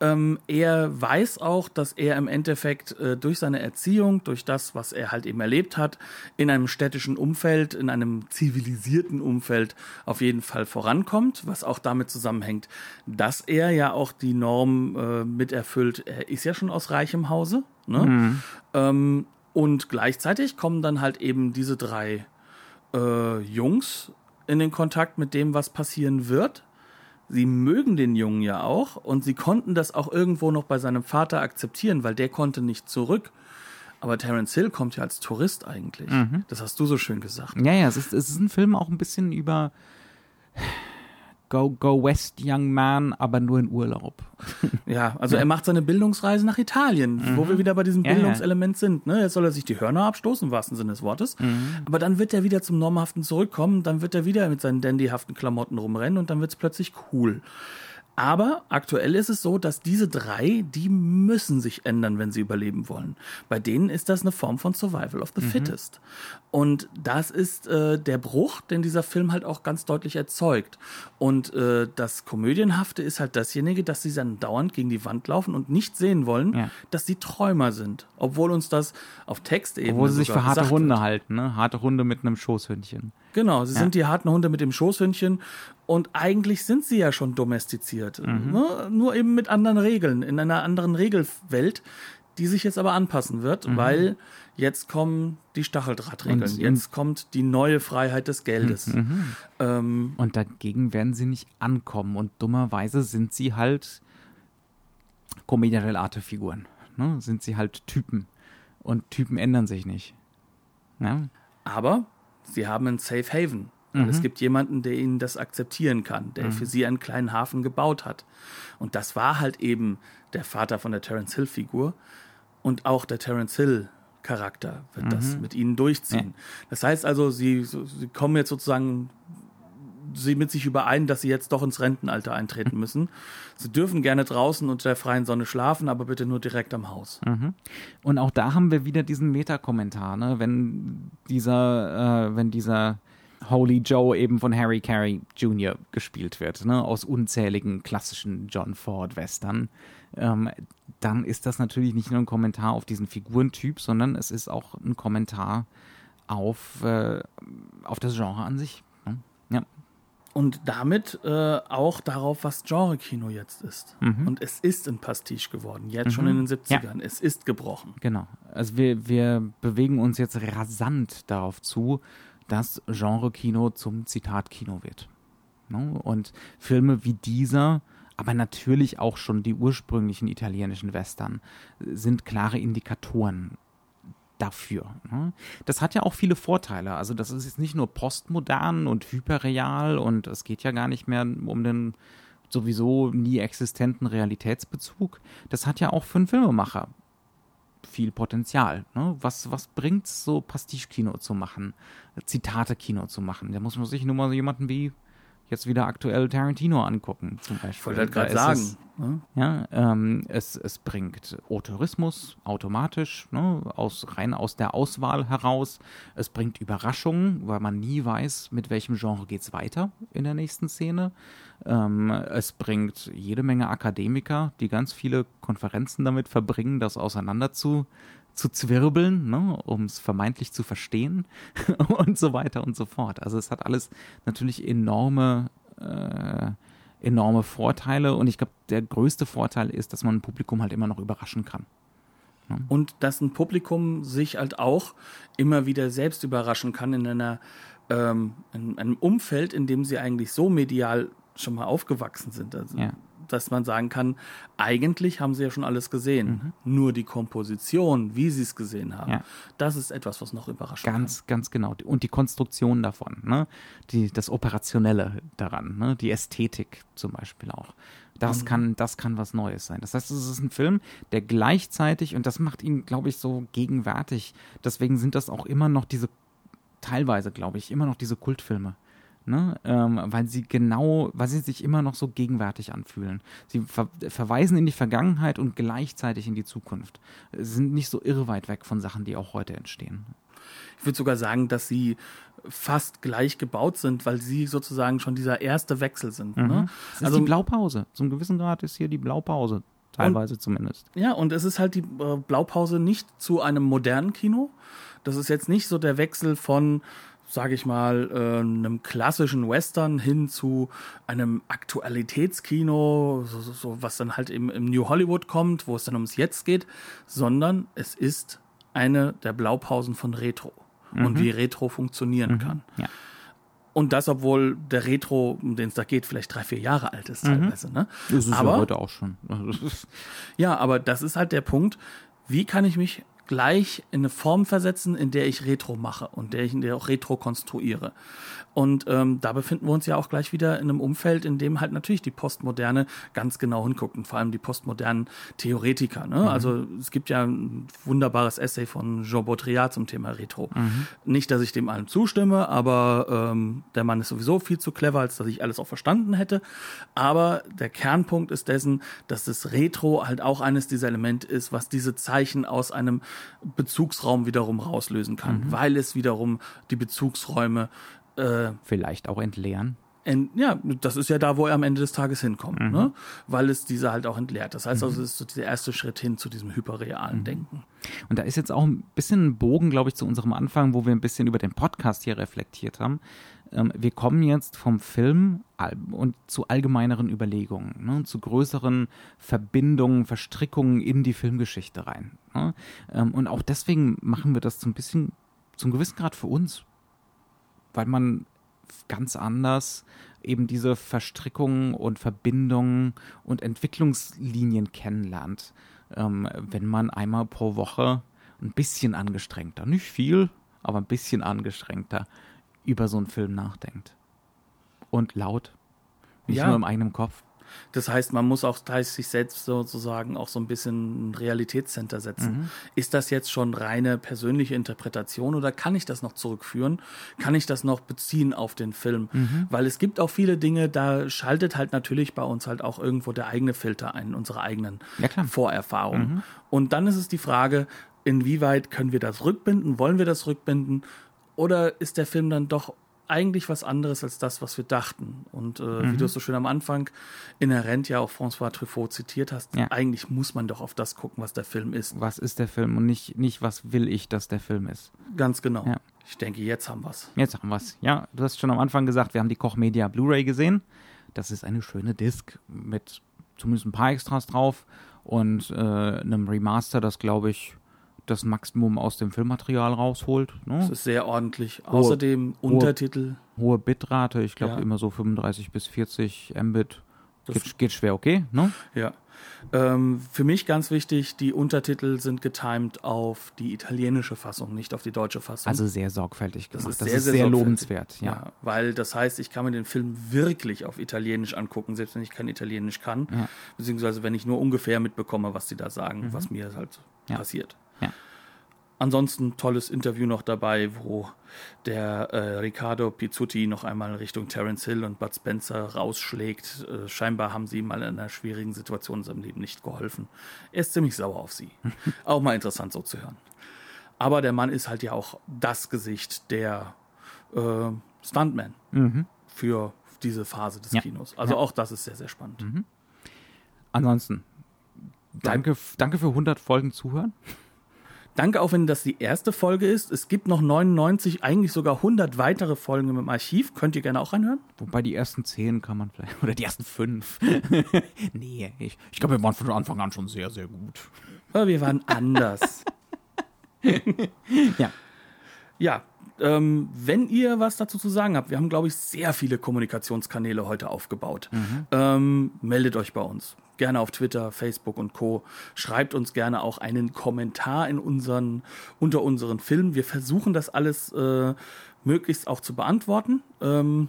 ähm, er weiß auch, dass er im Endeffekt äh, durch seine Erziehung, durch das, was er halt eben erlebt hat, in einem städtischen Umfeld, in einem zivilisierten Umfeld auf jeden Fall vorankommt, was auch damit zusammenhängt, dass er ja auch die Norm äh, mit erfüllt. Er ist ja schon aus reichem Hause. Ne? Mhm. Ähm, und gleichzeitig kommen dann halt eben diese drei äh, Jungs in den Kontakt mit dem, was passieren wird sie mögen den Jungen ja auch und sie konnten das auch irgendwo noch bei seinem Vater akzeptieren, weil der konnte nicht zurück. Aber Terence Hill kommt ja als Tourist eigentlich. Mhm. Das hast du so schön gesagt. Ja, ja, es ist, es ist ein Film auch ein bisschen über Go, go West Young Man, aber nur in Urlaub. Ja, also er macht seine Bildungsreise nach Italien, mhm. wo wir wieder bei diesem ja, Bildungselement sind. Ne? Jetzt soll er sich die Hörner abstoßen, im wahrsten Sinne des Wortes. Mhm. Aber dann wird er wieder zum Normhaften zurückkommen, dann wird er wieder mit seinen dandyhaften Klamotten rumrennen und dann wird es plötzlich cool. Aber aktuell ist es so, dass diese drei, die müssen sich ändern, wenn sie überleben wollen. Bei denen ist das eine Form von Survival of the mhm. Fittest. Und das ist äh, der Bruch, den dieser Film halt auch ganz deutlich erzeugt. Und äh, das Komödienhafte ist halt dasjenige, dass sie dann dauernd gegen die Wand laufen und nicht sehen wollen, ja. dass sie Träumer sind. Obwohl uns das auf Textebene Obwohl sie sich für harte Hunde halten, ne? Harte Hunde mit einem Schoßhündchen. Genau, sie ja. sind die harten Hunde mit dem Schoßhündchen und eigentlich sind sie ja schon domestiziert. Mhm. Ne? Nur eben mit anderen Regeln, in einer anderen Regelwelt, die sich jetzt aber anpassen wird, mhm. weil jetzt kommen die Stacheldrahtregeln, und, jetzt kommt die neue Freiheit des Geldes. Mhm. Ähm, und dagegen werden sie nicht ankommen und dummerweise sind sie halt Commedia dell'arte-Figuren. Ne? Sind sie halt Typen und Typen ändern sich nicht. Ja? Aber sie haben ein Safe Haven. Mhm. es gibt jemanden, der ihnen das akzeptieren kann, der mhm. für sie einen kleinen Hafen gebaut hat. Und das war halt eben der Vater von der Terence Hill-Figur. Und auch der Terence Hill Charakter wird mhm. das mit ihnen durchziehen. Ja. Das heißt also, sie, sie kommen jetzt sozusagen sie mit sich überein, dass sie jetzt doch ins Rentenalter eintreten müssen. sie dürfen gerne draußen unter der freien Sonne schlafen, aber bitte nur direkt am Haus. Mhm. Und auch da haben wir wieder diesen Meta-Kommentar, ne? wenn dieser, äh, wenn dieser Holy Joe eben von Harry Carey Jr. gespielt wird, ne? aus unzähligen klassischen John Ford Western, ähm, dann ist das natürlich nicht nur ein Kommentar auf diesen Figurentyp, sondern es ist auch ein Kommentar auf, äh, auf das Genre an sich. Und damit äh, auch darauf, was Genre-Kino jetzt ist. Mhm. Und es ist ein Pastiche geworden, jetzt mhm. schon in den 70ern. Ja. Es ist gebrochen. Genau. Also wir, wir bewegen uns jetzt rasant darauf zu, dass Genre-Kino zum Zitatkino wird. Ne? Und Filme wie dieser, aber natürlich auch schon die ursprünglichen italienischen Western, sind klare Indikatoren dafür. Ne? Das hat ja auch viele Vorteile. Also das ist jetzt nicht nur postmodern und hyperreal und es geht ja gar nicht mehr um den sowieso nie existenten Realitätsbezug. Das hat ja auch für einen Filmemacher viel Potenzial. Ne? Was, was bringt es so Pastiche-Kino zu machen, Zitate-Kino zu machen? Da muss man sich nur mal so jemanden wie jetzt wieder aktuell Tarantino angucken, zum Beispiel. Ich wollte halt gerade sagen. Es, ne? Ja, ähm, es, es bringt Autorismus automatisch, ne, aus, rein aus der Auswahl heraus. Es bringt Überraschungen, weil man nie weiß, mit welchem Genre geht es weiter in der nächsten Szene. Ähm, es bringt jede Menge Akademiker, die ganz viele Konferenzen damit verbringen, das auseinander zu zu zwirbeln, ne, um es vermeintlich zu verstehen und so weiter und so fort. Also es hat alles natürlich enorme, äh, enorme Vorteile und ich glaube, der größte Vorteil ist, dass man ein Publikum halt immer noch überraschen kann. Ne? Und dass ein Publikum sich halt auch immer wieder selbst überraschen kann in einer ähm, in einem Umfeld, in dem sie eigentlich so medial schon mal aufgewachsen sind. Also ja dass man sagen kann, eigentlich haben sie ja schon alles gesehen. Mhm. Nur die Komposition, wie sie es gesehen haben, ja. das ist etwas, was noch überrascht. Ganz, kann. ganz genau. Und die Konstruktion davon, ne? die, das Operationelle daran, ne? die Ästhetik zum Beispiel auch. Das, mhm. kann, das kann was Neues sein. Das heißt, es ist ein Film, der gleichzeitig, und das macht ihn, glaube ich, so gegenwärtig, deswegen sind das auch immer noch diese, teilweise, glaube ich, immer noch diese Kultfilme Ne? Ähm, weil sie genau, weil sie sich immer noch so gegenwärtig anfühlen. Sie ver verweisen in die Vergangenheit und gleichzeitig in die Zukunft. Sie sind nicht so irreweit weg von Sachen, die auch heute entstehen. Ich würde sogar sagen, dass sie fast gleich gebaut sind, weil sie sozusagen schon dieser erste Wechsel sind. Mhm. Ne? Also die Blaupause. Zum gewissen Grad ist hier die Blaupause. Teilweise und, zumindest. Ja, und es ist halt die äh, Blaupause nicht zu einem modernen Kino. Das ist jetzt nicht so der Wechsel von sage ich mal, äh, einem klassischen Western hin zu einem Aktualitätskino, so, so, so, was dann halt im, im New Hollywood kommt, wo es dann ums Jetzt geht, sondern es ist eine der Blaupausen von Retro mhm. und wie Retro funktionieren mhm. kann. Ja. Und das, obwohl der Retro, um den es da geht, vielleicht drei, vier Jahre alt ist mhm. teilweise. Ne? Das ist aber, ja heute auch schon. ja, aber das ist halt der Punkt, wie kann ich mich gleich in eine Form versetzen, in der ich Retro mache und der ich in der auch Retro konstruiere. Und ähm, da befinden wir uns ja auch gleich wieder in einem Umfeld, in dem halt natürlich die Postmoderne ganz genau hinguckt und vor allem die postmodernen Theoretiker. Ne? Mhm. Also es gibt ja ein wunderbares Essay von Jean Baudrillard zum Thema Retro. Mhm. Nicht, dass ich dem allem zustimme, aber ähm, der Mann ist sowieso viel zu clever, als dass ich alles auch verstanden hätte. Aber der Kernpunkt ist dessen, dass das Retro halt auch eines dieser Elemente ist, was diese Zeichen aus einem Bezugsraum wiederum rauslösen kann, mhm. weil es wiederum die Bezugsräume äh, Vielleicht auch entleeren. Ent, ja, das ist ja da, wo er am Ende des Tages hinkommt, mhm. ne? weil es diese halt auch entleert. Das heißt also, mhm. es ist so der erste Schritt hin zu diesem hyperrealen mhm. Denken. Und da ist jetzt auch ein bisschen ein Bogen, glaube ich, zu unserem Anfang, wo wir ein bisschen über den Podcast hier reflektiert haben. Ähm, wir kommen jetzt vom Film und zu allgemeineren Überlegungen, ne? zu größeren Verbindungen, Verstrickungen in die Filmgeschichte rein. Ne? Ähm, und auch deswegen machen wir das so bisschen, zum gewissen Grad für uns weil man ganz anders eben diese Verstrickungen und Verbindungen und Entwicklungslinien kennenlernt, ähm, wenn man einmal pro Woche ein bisschen angestrengter, nicht viel, aber ein bisschen angestrengter über so einen Film nachdenkt. Und laut, nicht ja. nur im eigenen Kopf. Das heißt, man muss auch sich selbst sozusagen auch so ein bisschen ein Realitätscenter setzen. Mhm. Ist das jetzt schon reine persönliche Interpretation oder kann ich das noch zurückführen? Kann ich das noch beziehen auf den Film? Mhm. Weil es gibt auch viele Dinge, da schaltet halt natürlich bei uns halt auch irgendwo der eigene Filter ein, unsere eigenen ja, Vorerfahrungen. Mhm. Und dann ist es die Frage, inwieweit können wir das rückbinden? Wollen wir das rückbinden? Oder ist der Film dann doch eigentlich was anderes als das, was wir dachten. Und äh, mhm. wie du es so schön am Anfang inhärent ja auch François Truffaut zitiert hast, ja. eigentlich muss man doch auf das gucken, was der Film ist. Was ist der Film und nicht, nicht was will ich, dass der Film ist. Ganz genau. Ja. Ich denke, jetzt haben wir es. Jetzt haben wir es. Ja, du hast schon am Anfang gesagt, wir haben die Koch Media Blu-ray gesehen. Das ist eine schöne Disc mit zumindest ein paar Extras drauf und äh, einem Remaster, das glaube ich das Maximum aus dem Filmmaterial rausholt. Ne? Das ist sehr ordentlich. Hohe, Außerdem Untertitel. Hohe Bitrate, ich glaube ja. immer so 35 bis 40 Mbit. Geht, geht, schwer okay, ne? Ja. Ähm, für mich ganz wichtig, die Untertitel sind getimed auf die italienische Fassung, nicht auf die deutsche Fassung. Also sehr sorgfältig gemacht. Das ist das sehr, ist sehr, sehr lobenswert, ja. ja. Weil das heißt, ich kann mir den Film wirklich auf Italienisch angucken, selbst wenn ich kein Italienisch kann. Ja. Beziehungsweise wenn ich nur ungefähr mitbekomme, was sie da sagen, mhm. was mir halt ja. passiert. Ansonsten tolles Interview noch dabei, wo der äh, Riccardo Pizzuti noch einmal Richtung Terence Hill und Bud Spencer rausschlägt. Äh, scheinbar haben sie ihm mal in einer schwierigen Situation in seinem Leben nicht geholfen. Er ist ziemlich sauer auf sie. auch mal interessant so zu hören. Aber der Mann ist halt ja auch das Gesicht der äh, Stuntman mhm. für diese Phase des ja. Kinos. Also ja. auch das ist sehr, sehr spannend. Mhm. Ansonsten, danke, danke für 100 Folgen Zuhören. Danke auch, wenn das die erste Folge ist. Es gibt noch 99, eigentlich sogar 100 weitere Folgen im Archiv. Könnt ihr gerne auch reinhören? Wobei die ersten 10 kann man vielleicht, oder die ersten 5. nee, ich, ich glaube, wir waren von Anfang an schon sehr, sehr gut. Aber wir waren anders. ja. Ja, ähm, wenn ihr was dazu zu sagen habt, wir haben, glaube ich, sehr viele Kommunikationskanäle heute aufgebaut. Mhm. Ähm, meldet euch bei uns. Gerne auf Twitter, Facebook und Co. Schreibt uns gerne auch einen Kommentar in unseren, unter unseren Filmen. Wir versuchen das alles äh, möglichst auch zu beantworten. Ähm,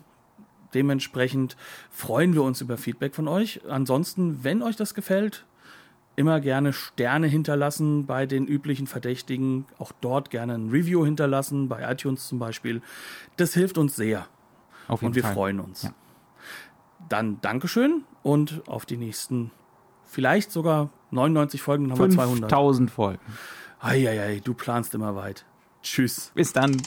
dementsprechend freuen wir uns über Feedback von euch. Ansonsten, wenn euch das gefällt, immer gerne Sterne hinterlassen bei den üblichen Verdächtigen. Auch dort gerne ein Review hinterlassen, bei iTunes zum Beispiel. Das hilft uns sehr. Auf jeden und wir Fall. freuen uns. Ja. Dann Dankeschön und auf die nächsten, vielleicht sogar 99 Folgen, dann haben wir 200. 1000 Folgen. Eieiei, du planst immer weit. Tschüss. Bis dann.